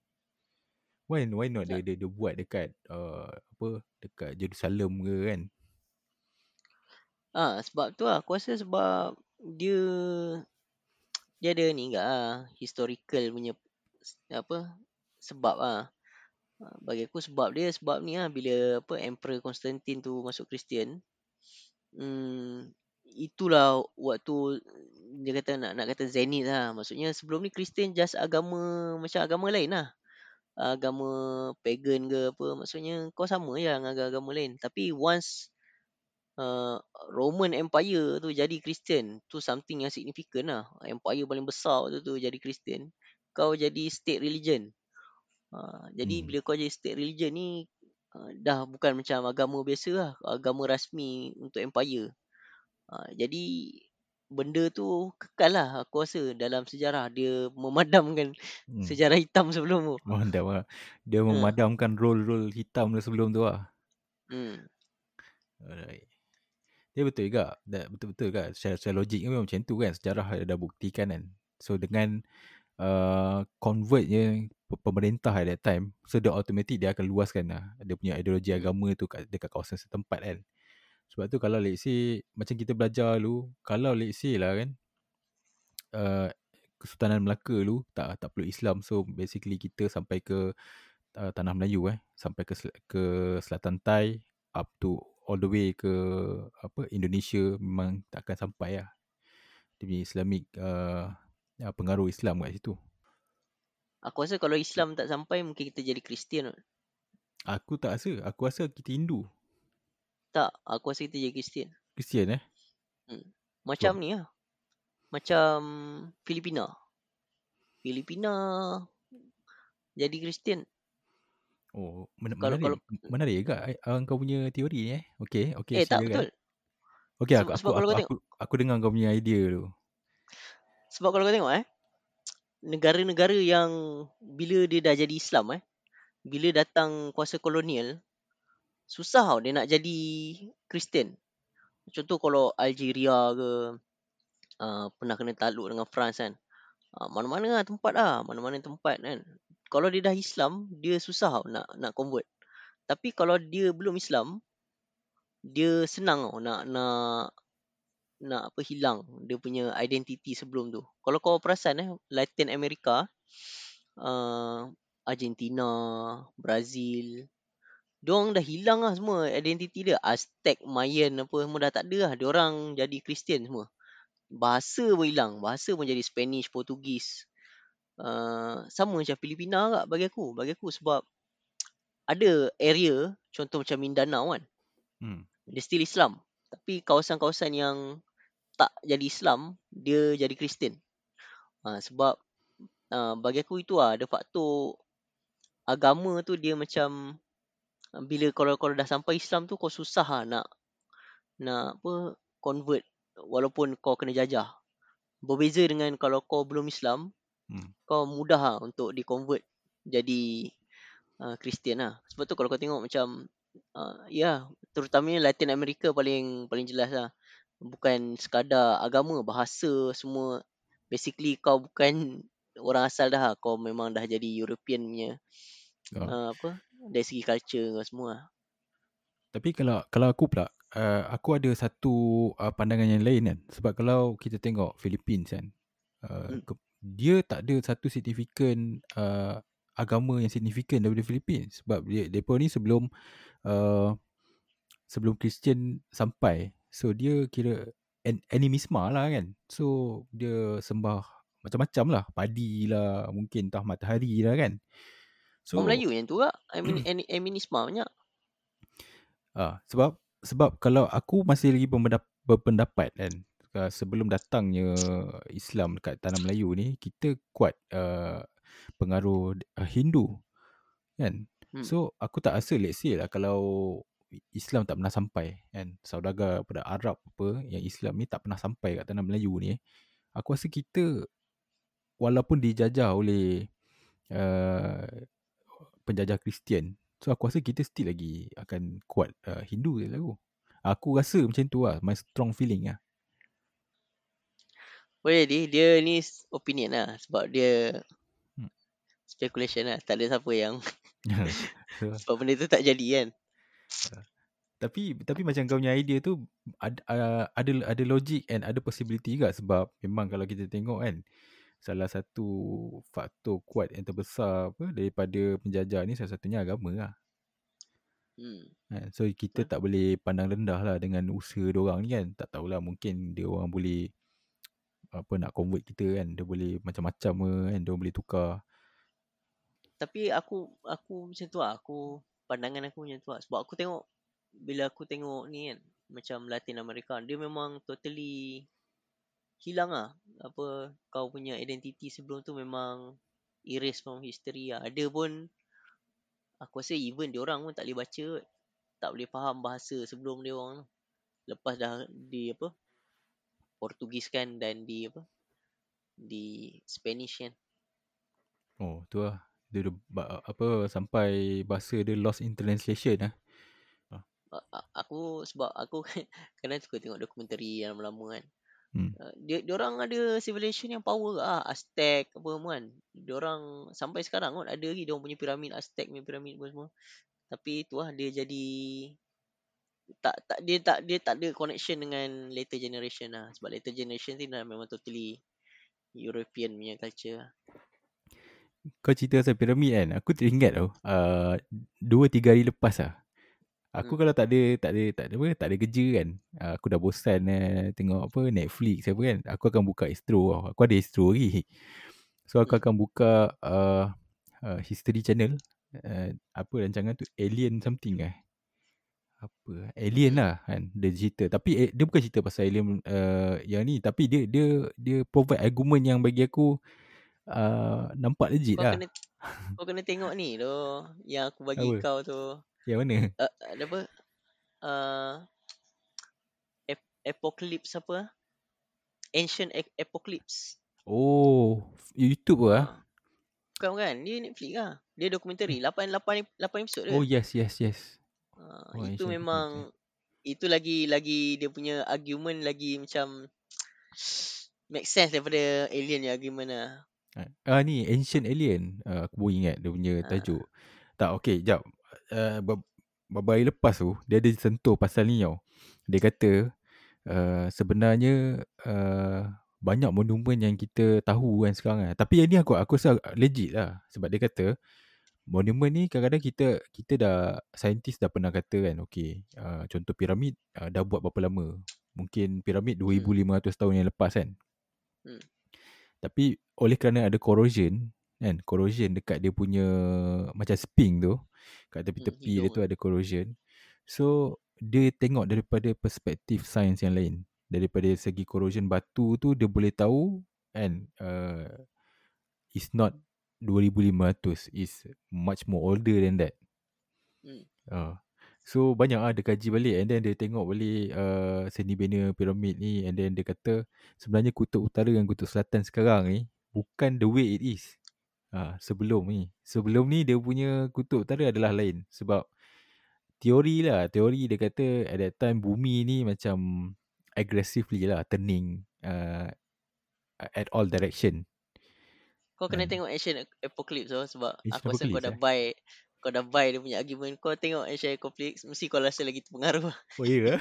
Why why not dia dia, dia buat dekat uh, apa dekat Jerusalem ke kan? Ah, sebab tu lah. Aku rasa sebab dia dia ada ni enggak ah, historical punya apa sebab ah. Ah, Bagi aku sebab dia sebab ni ah bila apa Emperor Constantine tu masuk Kristian. Hmm, itulah waktu dia kata nak nak kata zenith lah. Maksudnya sebelum ni Kristian just agama macam agama lain lah. Agama pagan ke apa. Maksudnya kau sama je dengan agama lain. Tapi once uh, Roman Empire tu jadi Kristian, tu something yang significant lah. Empire paling besar waktu tu jadi Kristian. Kau jadi state religion. Uh, jadi Hmm. bila kau jadi state religion ni uh, dah bukan macam agama biasa lah, agama rasmi untuk empire. Uh, jadi benda tu kekal lah aku rasa dalam sejarah dia memadamkan Hmm. sejarah hitam sebelum tu. Mantap lah. Dia Ha. memadamkan role-role hitam sebelum tu lah. Hmm. Alright. Dia betul juga. Betul-betul kan. Secara, secara logik memang macam tu kan. Sejarah dah buktikan kan. So dengan uh, convert je pe- pemerintah at that time. So dia automatic dia akan luaskan lah. Dia punya ideologi Hmm. agama tu kat, dekat kawasan setempat kan. Sebab tu kalau let's say macam kita belajar dulu. Kalau let's say lah kan. Uh, Kesultanan Melaka dulu tak tak perlu Islam. So basically kita sampai ke uh, tanah Melayu eh sampai ke ke selatan Thai up to all the way ke apa Indonesia memang tak akan sampai lah. Dia punya Islamic uh, pengaruh Islam kat situ. Aku rasa kalau Islam tak sampai mungkin kita jadi Kristian. Aku tak rasa. Aku rasa kita Hindu. Tak, aku rasa kita jadi Kristian. Kristian eh. Macam Sebab- ni lah. Macam Filipina. Filipina jadi Kristian. Oh, men- Kalau- menarik. Menarik juga uh, kau punya teori ni eh. Okey, okey. eh tak silakan. betul. Okey, aku, aku, kalau aku, aku, aku dengar kau punya idea tu. Sebab kalau kau tengok eh. Negara-negara yang bila dia dah jadi Islam eh. Bila datang kuasa kolonial. Susah tau dia nak jadi Kristian. Contoh kalau Algeria ke. Uh, pernah kena takluk dengan France kan. Uh, mana-mana lah tempat lah. Mana-mana tempat kan. Kalau dia dah Islam. Dia susah tau nak, nak convert. Tapi kalau dia belum Islam. Dia senang tau nak, nak nak apa hilang dia punya identiti sebelum tu. Kalau kau perasan eh Latin America uh, Argentina, Brazil Diorang dah hilang lah semua identiti dia. Aztec, Mayan apa semua dah tak ada lah. Diorang jadi Kristian semua. Bahasa pun hilang. Bahasa pun jadi Spanish, Portugis. Uh, sama macam Filipina agak bagi aku. Bagi aku sebab ada area, contoh macam Mindanao kan. Hmm. Dia still Islam. Tapi kawasan-kawasan yang tak jadi Islam, dia jadi Kristian. Ha, sebab uh, bagi aku itu lah ada faktor agama tu dia macam uh, bila kalau kalau dah sampai Islam tu kau susah lah nak nak apa convert walaupun kau kena jajah. Berbeza dengan kalau kau belum Islam, Hmm. kau mudah lah untuk di convert jadi uh, Kristian lah. Sebab tu kalau kau tengok macam uh, ya terutamanya Latin America paling paling jelas lah. Bukan sekadar agama, bahasa semua basically kau bukan orang asal dah lah. kau memang dah jadi European punya Oh. uh, apa dari segi culture semua. Tapi kalau kalau aku pula uh, aku ada satu uh, pandangan yang lain kan. Sebab kalau kita tengok Philippines kan uh, Hmm. ke, dia tak ada satu signifikan uh, agama yang signifikan daripada Philippines sebab dia depa ni sebelum uh, sebelum Kristian sampai. So dia kira an- animisma lah kan. So dia sembah macam-macam lah. Padi lah, mungkin entah matahari lah kan. So, Orang Melayu yang tu lah. Emin, Emin, Eminisma banyak. Ah, sebab sebab kalau aku masih lagi berpendap, berpendapat kan uh, sebelum datangnya Islam dekat tanah Melayu ni kita kuat uh, pengaruh uh, Hindu kan. Hmm. So aku tak rasa let's say lah kalau Islam tak pernah sampai kan saudagar pada Arab apa yang Islam ni tak pernah sampai kat tanah Melayu ni aku rasa kita walaupun dijajah oleh uh, penjajah Kristian so aku rasa kita still lagi akan kuat uh, Hindu je lah aku aku rasa macam tu lah my strong feeling lah Boleh dia, dia ni opinion lah. Sebab dia Hmm. speculation lah. Tak ada siapa yang sebab benda tu tak jadi kan. tapi tapi macam kau punya idea tu ada uh, ada ada logic and ada possibility juga sebab memang kalau kita tengok kan salah satu faktor kuat yang terbesar apa daripada penjajah ni salah satunya agama lah. Hmm. Kan? So kita tak boleh pandang rendah lah dengan usaha diorang ni kan. Tak tahulah mungkin dia orang boleh apa nak convert kita kan. Dia boleh macam-macam kan. Dia boleh tukar. Tapi aku aku macam tu lah. Aku pandangan aku macam tu lah. Sebab aku tengok bila aku tengok ni kan macam Latin America dia memang totally hilang lah apa kau punya identiti sebelum tu memang erase from history lah. Ada pun aku rasa even dia orang pun tak boleh baca kot. tak boleh faham bahasa sebelum dia orang. Lepas dah di apa Portugis kan dan di apa di Spanish kan. Oh tu lah. Dia, dia apa sampai bahasa dia lost in translation lah. A- a- aku sebab aku kadang suka tengok dokumentari yang lama-lama kan. Hmm. Uh, dia dia orang ada civilization yang power ah Aztec apa semua kan. Dia orang sampai sekarang kot ada lagi dia orang punya piramid Aztec punya piramid apa semua. Tapi tu lah dia jadi tak tak dia tak dia tak ada connection dengan later generation lah sebab later generation ni dah memang totally European punya culture lah. Kau cerita pasal piramid kan. Aku teringat tau. Uh, dua tiga hari lepas lah. Aku Hmm. kalau tak ada tak ada tak ada apa tak ada kerja kan. Uh, aku dah bosan uh, tengok apa Netflix apa kan. Aku akan buka Astro. Aku ada Astro lagi. So aku Hmm. akan buka uh, uh, History Channel. Uh, apa rancangan tu Alien something eh. Apa Alien lah kan dia cerita. Tapi eh, dia bukan cerita pasal alien uh, yang ni tapi dia dia dia provide argument yang bagi aku uh, nampak legit Kau lah. kena kau kena tengok ni tu yang aku bagi Apa? kau tu. Yang mana? Uh, ada apa? Uh, ap- apocalypse apa? Ancient ap- apocalypse. Oh, YouTube ke ah? Ah. Bukan bukan, dia Netflix lah. Dia dokumentari 8 8 8 episod dia. Oh yes, yes, yes. Ah, oh, itu Ancient memang itu lagi lagi dia punya argument lagi macam make sense daripada alien punya argument lah. Ah ni Ancient Alien. Uh, aku baru ingat dia punya tajuk. Tak, okay, jap. Uh, be- beberapa hari lepas tu, dia ada sentuh pasal ni tau. Dia kata, uh, sebenarnya uh, banyak monumen yang kita tahu kan sekarang kan. Tapi yang ni aku aku rasa legit lah. Sebab dia kata, monumen ni kadang-kadang kita kita dah, saintis dah pernah kata kan, okay, uh, contoh piramid uh, dah buat berapa lama. Mungkin piramid 2500 tahun yang lepas kan. Hmm. Tapi oleh kerana ada corrosion kan, corrosion dekat dia punya macam sping tu, kat tepi-tepi dia hidung tu ada corrosion. So dia tengok daripada perspektif sains yang lain. Daripada segi corrosion batu tu dia boleh tahu kan uh, is not 2500 is much more older than that. Hmm. Uh, so banyak ah dia kaji balik and then dia tengok balik uh, seni bina piramid ni and then dia kata sebenarnya kutub utara dan kutub selatan sekarang ni bukan the way it is. Uh, sebelum ni. Sebelum ni dia punya kutub utara adalah lain sebab teori lah. Teori dia kata at that time bumi ni macam aggressively lah turning uh, at all direction. Kau kena Hmm. tengok Ancient Apocalypse tu sebab Ancient aku rasa kau dah eh? buy kau dah buy dia punya argument. Kau tengok Ancient Apocalypse mesti kau rasa lagi terpengaruh. Oh ya ke?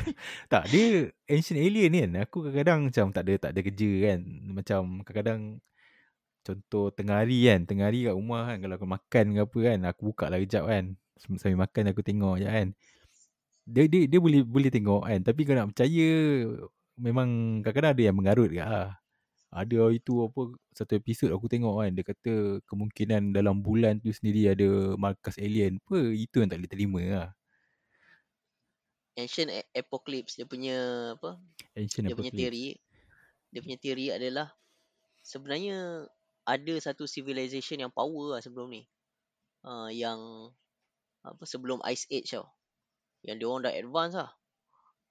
tak, dia Ancient Alien ni kan. Aku kadang-kadang macam tak ada tak ada kerja kan. Macam kadang-kadang contoh tengah hari kan. Tengah hari kat rumah kan. Kalau aku makan ke apa kan. Aku buka lah kejap kan. Sambil makan aku tengok je kan. Dia, dia, dia boleh boleh tengok kan. Tapi kau nak percaya memang kadang-kadang ada yang mengarut ke lah. Ada hari tu apa satu episod aku tengok kan dia kata kemungkinan dalam bulan tu sendiri ada markas alien. Apa itu yang tak boleh terima lah. Ancient Apocalypse dia punya apa? Ancient Dia punya Apocalypse. teori dia punya teori adalah sebenarnya ada satu civilization yang power lah sebelum ni. Uh, yang apa sebelum Ice Age tau. Yang dia orang dah advance lah.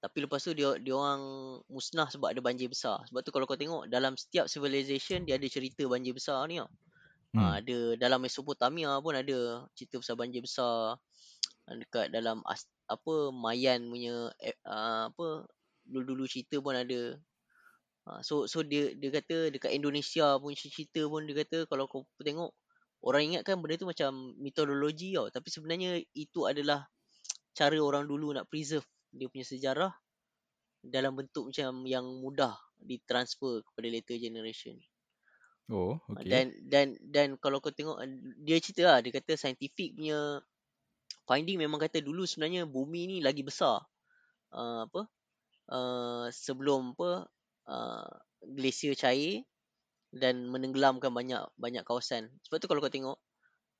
Tapi lepas tu dia dia orang musnah sebab ada banjir besar. Sebab tu kalau kau tengok dalam setiap civilization dia ada cerita banjir besar ni tau. Hmm. Hmm. ada dalam Mesopotamia pun ada cerita pasal banjir besar. Ah, Dekat dalam apa Mayan punya uh, apa dulu-dulu cerita pun ada. Uh, so so dia dia kata dekat Indonesia pun cerita pun dia kata kalau kau tengok orang ingatkan benda tu macam mitologi tau tapi sebenarnya itu adalah cara orang dulu nak preserve dia punya sejarah dalam bentuk macam yang mudah ditransfer kepada later generation. Oh, Okay. okay. Dan dan dan kalau kau tengok uh, dia cerita lah dia kata scientific punya finding memang kata dulu sebenarnya bumi ni lagi besar uh, apa uh, sebelum apa uh, glasier cair dan menenggelamkan banyak banyak kawasan. Sebab tu kalau kau tengok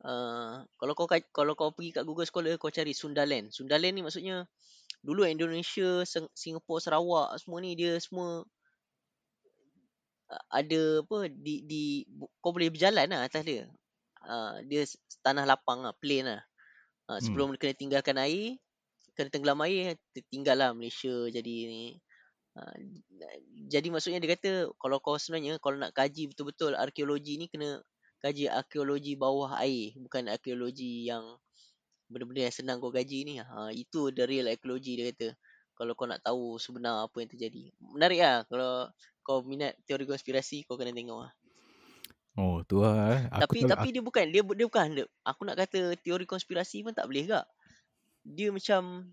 uh, kalau kau ka- kalau kau pergi kat Google Scholar kau cari Sundaland. Sundaland ni maksudnya dulu Indonesia, Sing- Singapura, Sarawak semua ni dia semua uh, ada apa di di kau boleh berjalan lah atas dia. Uh, dia tanah lapang lah, plain lah. Uh, Hmm. sebelum kena tinggalkan air, kena tenggelam air, tinggal lah Malaysia jadi ni. Uh, jadi maksudnya dia kata kalau kau sebenarnya kalau nak kaji betul-betul arkeologi ni kena kaji arkeologi bawah air bukan arkeologi yang benda-benda yang senang kau kaji ni. Ha, itu the real arkeologi dia kata. Kalau kau nak tahu sebenar apa yang terjadi. Menarik lah kalau kau minat teori konspirasi kau kena tengok lah. Oh, tu lah. eh. Aku Tapi tak, tapi dia bukan dia dia bukan dia, aku nak kata teori konspirasi pun tak boleh gak. Dia macam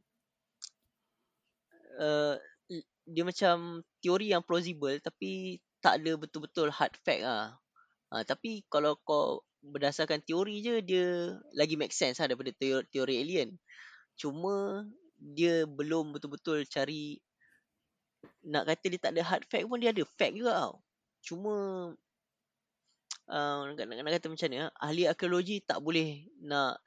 uh, dia macam teori yang plausible tapi tak ada betul-betul hard fact ah. Ha, tapi kalau kau berdasarkan teori je dia lagi make sense lah daripada teori, teori alien. Cuma dia belum betul-betul cari nak kata dia tak ada hard fact pun dia ada fact juga tau. Cuma uh, nak, nak, kata macam mana ahli arkeologi tak boleh nak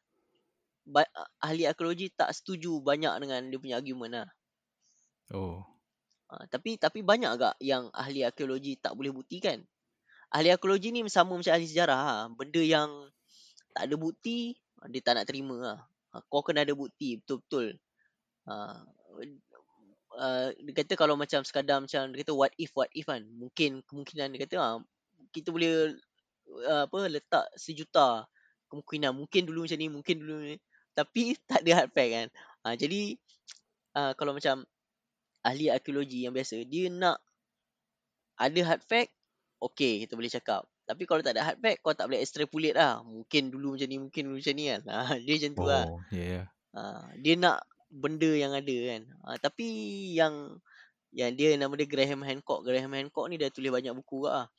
ahli arkeologi tak setuju banyak dengan dia punya argument lah. oh. Uh, tapi tapi banyak agak yang ahli arkeologi tak boleh buktikan. Ahli arkeologi ni sama macam ahli sejarah ha. Benda yang tak ada bukti dia tak nak terima. Ha, kau kena ada bukti betul-betul. Ha, uh, dia kata kalau macam sekadar macam dia kata what if what if kan. Mungkin kemungkinan dia kata ha, kita boleh uh, apa letak sejuta kemungkinan mungkin dulu macam ni mungkin dulu ni tapi tak ada hard fact kan. Ha, jadi uh, kalau macam ahli arkeologi yang biasa dia nak ada hard fact okey kita boleh cakap. Tapi kalau tak ada hard fact kau tak boleh extrapolate lah. Mungkin dulu macam ni mungkin dulu macam ni kan. Ha, dia macam tu lah. Oh, ya. Yeah, ha, dia nak benda yang ada kan. Ha, tapi yang yang dia nama dia Graham Hancock. Graham Hancock ni dah tulis banyak buku lah.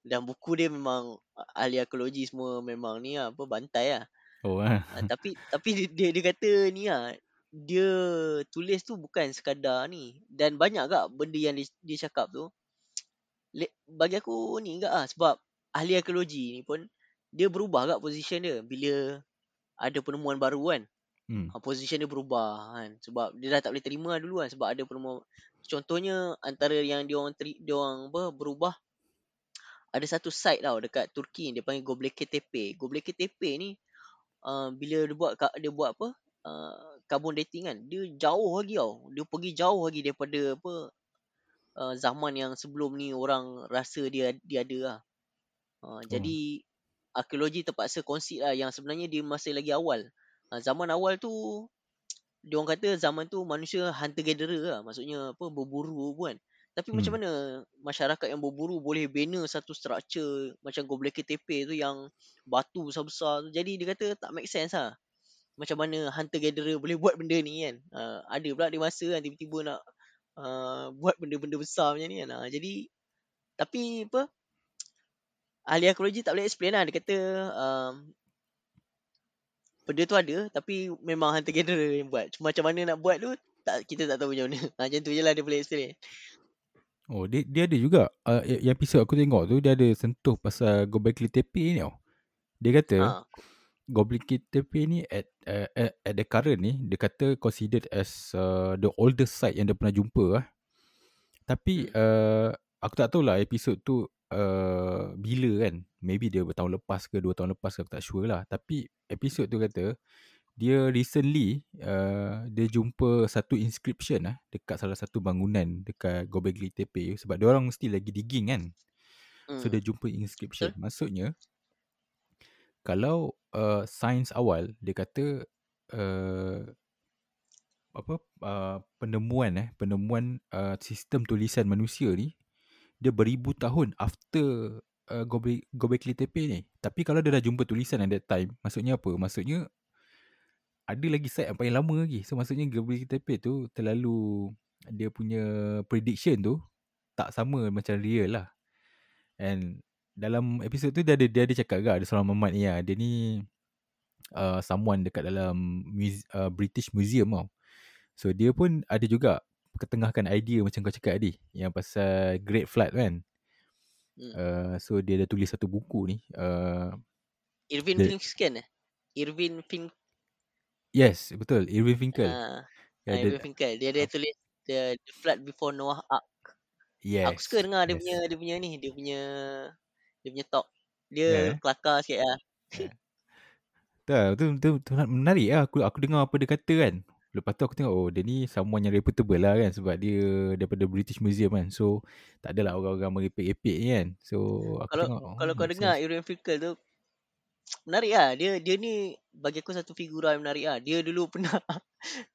Dan buku dia memang ahli arkeologi semua memang ni lah apa bantai lah. Oh, ah. ha, tapi tapi dia, dia dia kata ni lah dia tulis tu bukan sekadar ni. Dan banyak gak benda yang dia, dia cakap tu. Bagi aku ni enggak ah sebab ahli arkeologi ni pun dia berubah gak position dia. Bila ada penemuan baru kan. Hmm. ha, position dia berubah kan. Sebab dia dah tak boleh terima dulu kan. Sebab ada penemuan. Contohnya antara yang dia orang teri, dia orang apa berubah ada satu site tau dekat Turki dia panggil Göbekli Tepe. Göbekli Tepe ni uh, bila dia buat dia buat apa? Uh, carbon dating kan. Dia jauh lagi tau. Dia pergi jauh lagi daripada apa uh, zaman yang sebelum ni orang rasa dia dia ada lah. Uh, Oh. Jadi arkeologi terpaksa concede lah yang sebenarnya dia masih lagi awal. Uh, zaman awal tu dia orang kata zaman tu manusia hunter gatherer lah. Maksudnya apa berburu pun kan. Tapi Hmm. macam mana masyarakat yang berburu boleh bina satu structure macam Göbekli Tepe tu yang batu besar-besar tu. Jadi dia kata tak make sense lah. Macam mana hunter gatherer boleh buat benda ni kan. Uh, ada pula di masa kan tiba-tiba nak uh, buat benda-benda besar macam ni kan. Uh, jadi tapi apa ahli arkeologi tak boleh explain lah. Dia kata um, benda tu ada tapi memang hunter gatherer yang buat. Cuma macam mana nak buat tu tak kita tak tahu macam mana. Ha, macam tu je lah dia boleh explain. Oh, dia, dia ada juga. Uh, yang episod aku tengok tu, dia ada sentuh pasal Gobekli Tepe ni tau. Dia kata, Ha, Gobekli Tepe ni at, uh, at, at the current ni, dia kata considered as uh, the oldest site yang dia pernah jumpa lah. Tapi, Hmm. uh, aku tak tahulah episod tu uh, bila kan. Maybe dia bertahun lepas ke, dua tahun lepas ke, aku tak sure lah. Tapi, episod tu kata, dia recently uh, dia jumpa satu inscription lah dekat salah satu bangunan dekat Gobekli Tepe sebab dia orang mesti lagi digging kan. So hmm. dia jumpa inscription. Maksudnya kalau uh, sains awal dia kata uh, apa uh, penemuan eh penemuan uh, sistem tulisan manusia ni dia beribu tahun after uh, Gobe, Gobekli Tepe ni. Tapi kalau dia dah jumpa tulisan at that time, maksudnya apa? Maksudnya ada lagi site yang paling lama lagi. So maksudnya Gobekli Tepe tu terlalu dia punya prediction tu tak sama macam real lah. And dalam episod tu dia ada dia ada cakap juga ada seorang Mamat ni lah. Dia ni uh, someone dekat dalam muse, uh, British Museum tau. So dia pun ada juga ketengahkan idea macam kau cakap tadi yang pasal Great Flood kan. Hmm. Uh, so dia ada tulis satu buku ni. Uh, Irvin Finkel eh? Irvin Fin yes, betul. Irving Finkel. ah, Ya, ah, Irvin Finkel. Dia ada tulis the, the flood before Noah Ark. yes. Aku suka dengar dia yes. punya dia punya ni, dia punya dia punya talk. Dia eh? kelakar sikit lah. Tak, tu, tu, tu menarik lah. Aku, aku dengar apa dia kata kan. Lepas tu aku tengok, oh dia ni someone yang reputable lah kan. Sebab dia daripada British Museum kan. So, tak adalah orang-orang merepek-epek ni kan. So, aku Kalau tengok. oh, kalau kau make dengar. Irvin Finkel tu menarik lah. Dia dia ni bagi aku satu figura yang menarik lah. Dia dulu pernah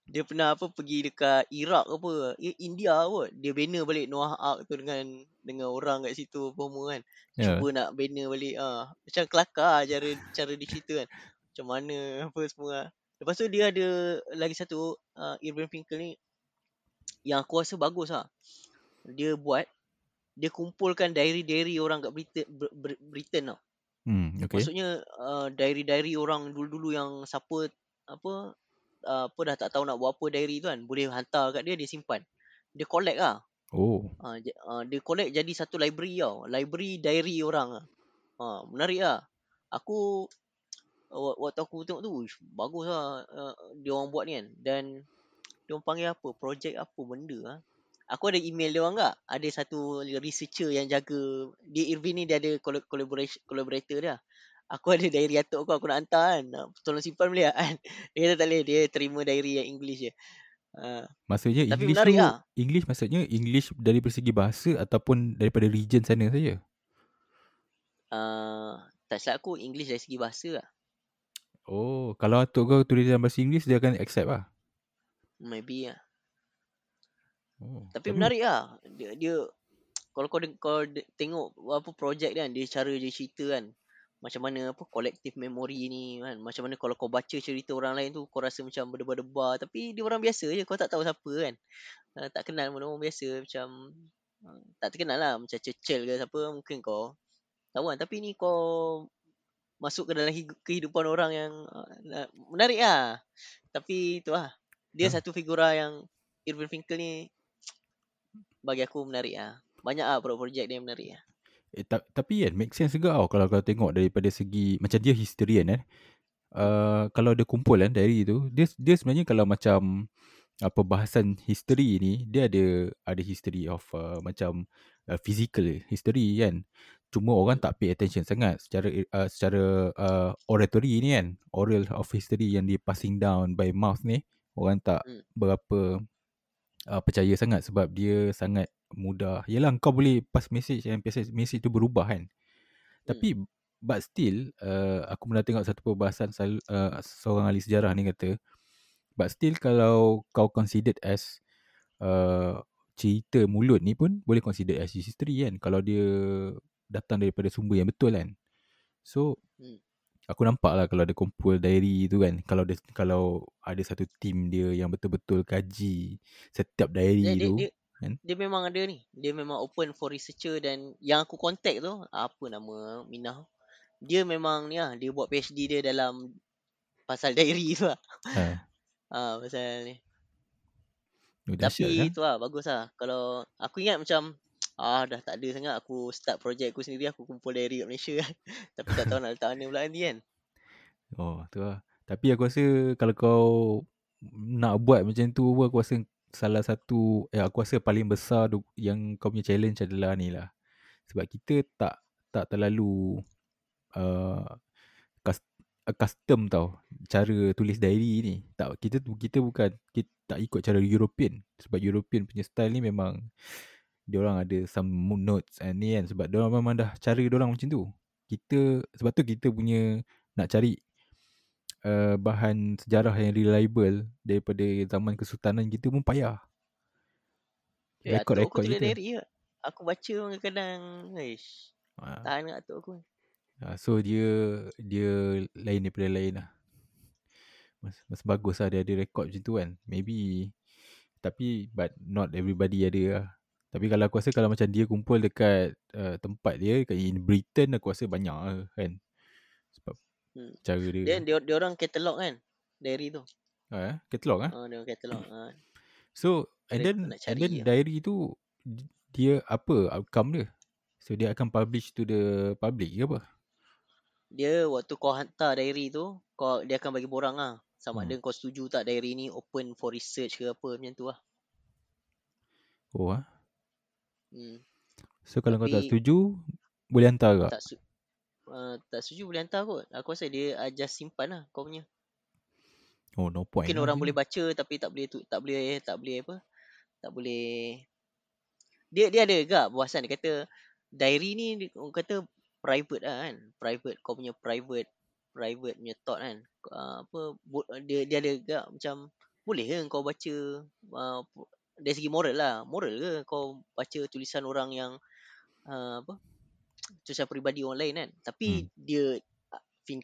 dia pernah apa pergi dekat Iraq ke apa. India kot. Dia bina balik Noah Ark tu dengan dengan orang kat situ apa semua kan. Ya. Cuba nak bina balik ah. Macam kelakar lah cara cara dia cerita kan. Macam mana apa semua. lah. Lepas tu dia ada lagi satu uh, Irvin Finkel ni yang aku rasa bagus lah. Dia buat dia kumpulkan diary-diary orang kat Britain, Br- Br- Britain tau. Hmm, okay. Maksudnya uh, diary-diary orang dulu-dulu yang siapa apa uh, apa dah tak tahu nak buat apa diary tu kan boleh hantar kat dia dia simpan. Dia collect lah. Oh, Uh, j- uh, dia collect jadi satu library tau. Library diary orang lah. Uh, menarik lah. Aku uh, waktu aku tengok tu bagus lah uh, dia orang buat ni kan. Dan dia orang panggil apa? Projek apa benda lah. Aku ada email dia orang tak? Ada satu researcher yang jaga dia Irvin ni dia ada collab- collaboration collaborator dia. Aku ada diary atuk aku aku nak hantar kan. Tolong simpan boleh tak kan? Dia kata tak boleh. Dia terima diary yang English je. Uh, maksudnya Tapi English menarik tu, lah. English maksudnya English dari segi bahasa ataupun daripada region sana saja? uh, tak silap aku English dari segi bahasa lah. Oh, kalau atuk kau tulis dalam bahasa Inggeris dia akan accept lah. Maybe lah. Oh, Tapi menarik lah. Dia, dia kalau kau kau tengok apa projek dia kan, dia cara dia cerita kan. Macam mana apa collective memory ni kan. Macam mana kalau kau baca cerita orang lain tu kau rasa macam berdebar-debar tapi dia orang biasa je kau tak tahu siapa kan. Uh, tak kenal pun orang biasa macam uh, tak terkenal lah macam Churchill ke siapa mungkin kau tahu kan tapi ni kau masuk ke dalam hi- kehidupan orang yang uh, menarik lah. Tapi tu lah. Dia Ah. satu figura yang Irvin Finkel ni bagi aku menarik lah. Banyak lah projek dia menarik lah. Eh, ta- tapi kan make sense juga tau kalau kau tengok daripada segi macam dia historian kan. Uh, kalau dia kumpul kan diary tu, dia dia sebenarnya kalau macam apa bahasan history ni, dia ada ada history of uh, macam uh, physical history kan. Cuma orang tak pay attention sangat secara uh, secara uh, oratory ni kan. Oral of history yang di passing down by mouth ni orang tak Hmm. berapa uh, percaya sangat sebab dia sangat mudah. Yalah kau boleh pass message and message, message tu berubah kan. Tapi but still uh, aku pernah tengok satu perbahasan sal- uh, seorang ahli sejarah ni kata but still kalau kau considered as uh, cerita mulut ni pun boleh consider as history kan kalau dia datang daripada sumber yang betul kan. So Hmm. Aku nampak lah kalau ada kumpul diary tu kan kalau dia, kalau ada satu team dia yang betul-betul kaji setiap diary Dia, dia, tu dia, kan? dia memang ada ni. Dia memang open for researcher dan yang aku contact tu, apa nama Minah. Dia memang ni lah, dia buat PhD dia dalam pasal diary tu lah. Ha. Ah, pasal ni. Oh, dahsyat Tapi kan? tu lah, bagus lah. Kalau aku ingat macam, ah dah tak ada sangat. Aku start projek aku sendiri, aku kumpul diary kat Malaysia. Tapi tak tahu nak letak mana pula nanti kan. Oh tu lah. Tapi aku rasa Kalau kau Nak buat macam tu pun Aku rasa Salah satu eh, Aku rasa paling besar Yang kau punya challenge adalah ni lah. Sebab kita tak Tak terlalu uh, uh, Custom tau Cara tulis diary ni. Tak Kita kita bukan Kita tak ikut cara European. Sebab European punya style ni memang dia orang ada some notes and ni kan sebab dia orang memang dah cara dia orang macam tu. Kita sebab tu kita punya nak cari uh, bahan sejarah yang reliable daripada zaman kesultanan kita pun payah. Eh, Rekod-rekod tulis kita. diary je. Aku baca pun kadang-kadang, ish, Ha. tahan kat atuk aku. Ha, so dia dia lain daripada lain lah. Mas, mas bagus lah dia ada rekod macam tu kan. Maybe tapi but not everybody ada lah. Tapi kalau aku rasa kalau macam dia kumpul dekat uh, tempat dia kat in Britain aku rasa banyak lah kan. Sebab Hmm. cara dia. Dia, dia, dia orang katalog kan, diary tu. Ha, eh? katalog ah. Ah, dia orang katalog. Ah. So and Dia then and then je. diary tu di- dia apa outcome dia? So dia akan publish to the public ke apa? Dia waktu kau hantar diary tu, kau dia akan bagi borang lah. Sama Hmm. ada kau setuju tak diary ni open for research ke apa macam tu lah. Oh ah. Hmm. So kalau kau tak Tapi- setuju boleh hantar tak? Tak su uh, tak setuju boleh hantar kot. Aku rasa dia uh, just simpan lah kau punya. Oh no point. Mungkin lah orang boleh baca tapi tak boleh tu tak boleh tak boleh apa? Tak boleh dia dia ada juga bahasan dia kata diary ni orang kata private lah kan. Private kau punya private private punya thought kan. Uh, apa dia dia ada juga macam boleh ke kau baca uh, dari segi moral lah. Moral ke kau baca tulisan orang yang uh, apa tulisan peribadi orang lain kan. Tapi Hmm. dia uh, fin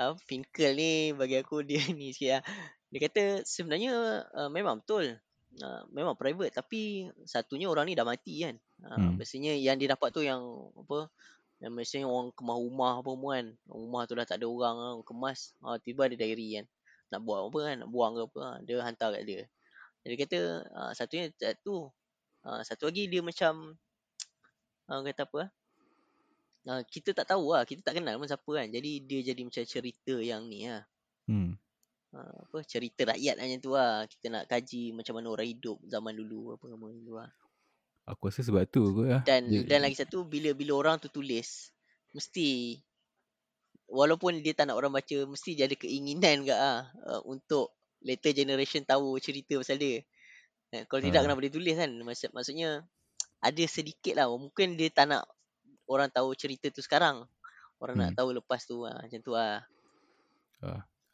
uh, Finkel ni bagi aku dia ni sikit lah. Dia kata sebenarnya uh, memang betul. Uh, memang private tapi satunya orang ni dah mati kan. Uh, Hmm. Biasanya yang dia dapat tu yang apa yang biasanya orang kemas rumah apa kan. Rumah tu dah tak ada orang kemas. Uh, tiba ada diary kan. Nak buat apa kan, nak buang ke apa. ah, Dia hantar kat dia. Jadi dia kata uh, satunya tu. Uh, satu lagi dia macam uh, kata apa ah? Uh, kita tak tahu lah, kita tak kenal pun siapa kan. Jadi dia jadi macam cerita yang ni lah. Hmm. Uh, apa cerita rakyat macam tu lah. Kita nak kaji macam mana orang hidup zaman dulu apa semua tu lah. Aku rasa sebab tu kot lah. Dan Dia- dan lagi satu bila bila orang tu tulis mesti walaupun dia tak nak orang baca mesti dia ada keinginan ke ah uh, untuk later generation tahu cerita pasal dia. Eh, kalau tidak Ah. kenapa dia tulis kan? Maksud, maksudnya ada sedikit lah mungkin dia tak nak orang tahu cerita tu sekarang. Orang nak Hmm. tahu lepas tu lah. Macam tu lah.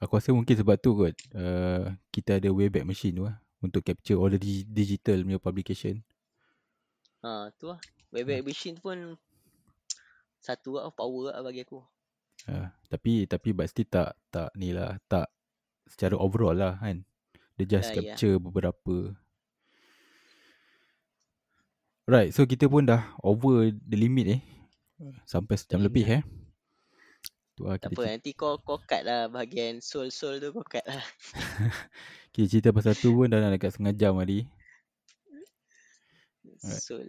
Aku rasa mungkin sebab tu kot uh, kita ada Wayback Machine tu lah untuk capture all the di- digital punya publication. Ha, tu lah. Wayback Machine tu pun satu lah power lah bagi aku. Uh, tapi tapi but still tak tak ni lah tak secara overall lah kan. Dia just ya. capture beberapa Right, so kita pun dah over the limit eh. Sampai sejam limit lebih eh. Tu lah Tak apa, nanti kau kau cut lah bahagian soul-soul tu kau cut lah. kita cerita pasal tu pun dah nak dekat setengah jam tadi. Alright. Soul.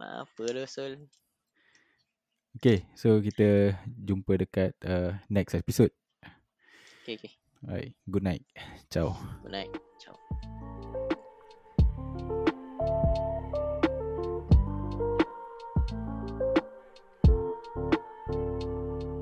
Apa tu soul? Okay, so kita jumpa dekat uh, next episode. Okay, okay. Alright, good night. Ciao. Good night. Ciao.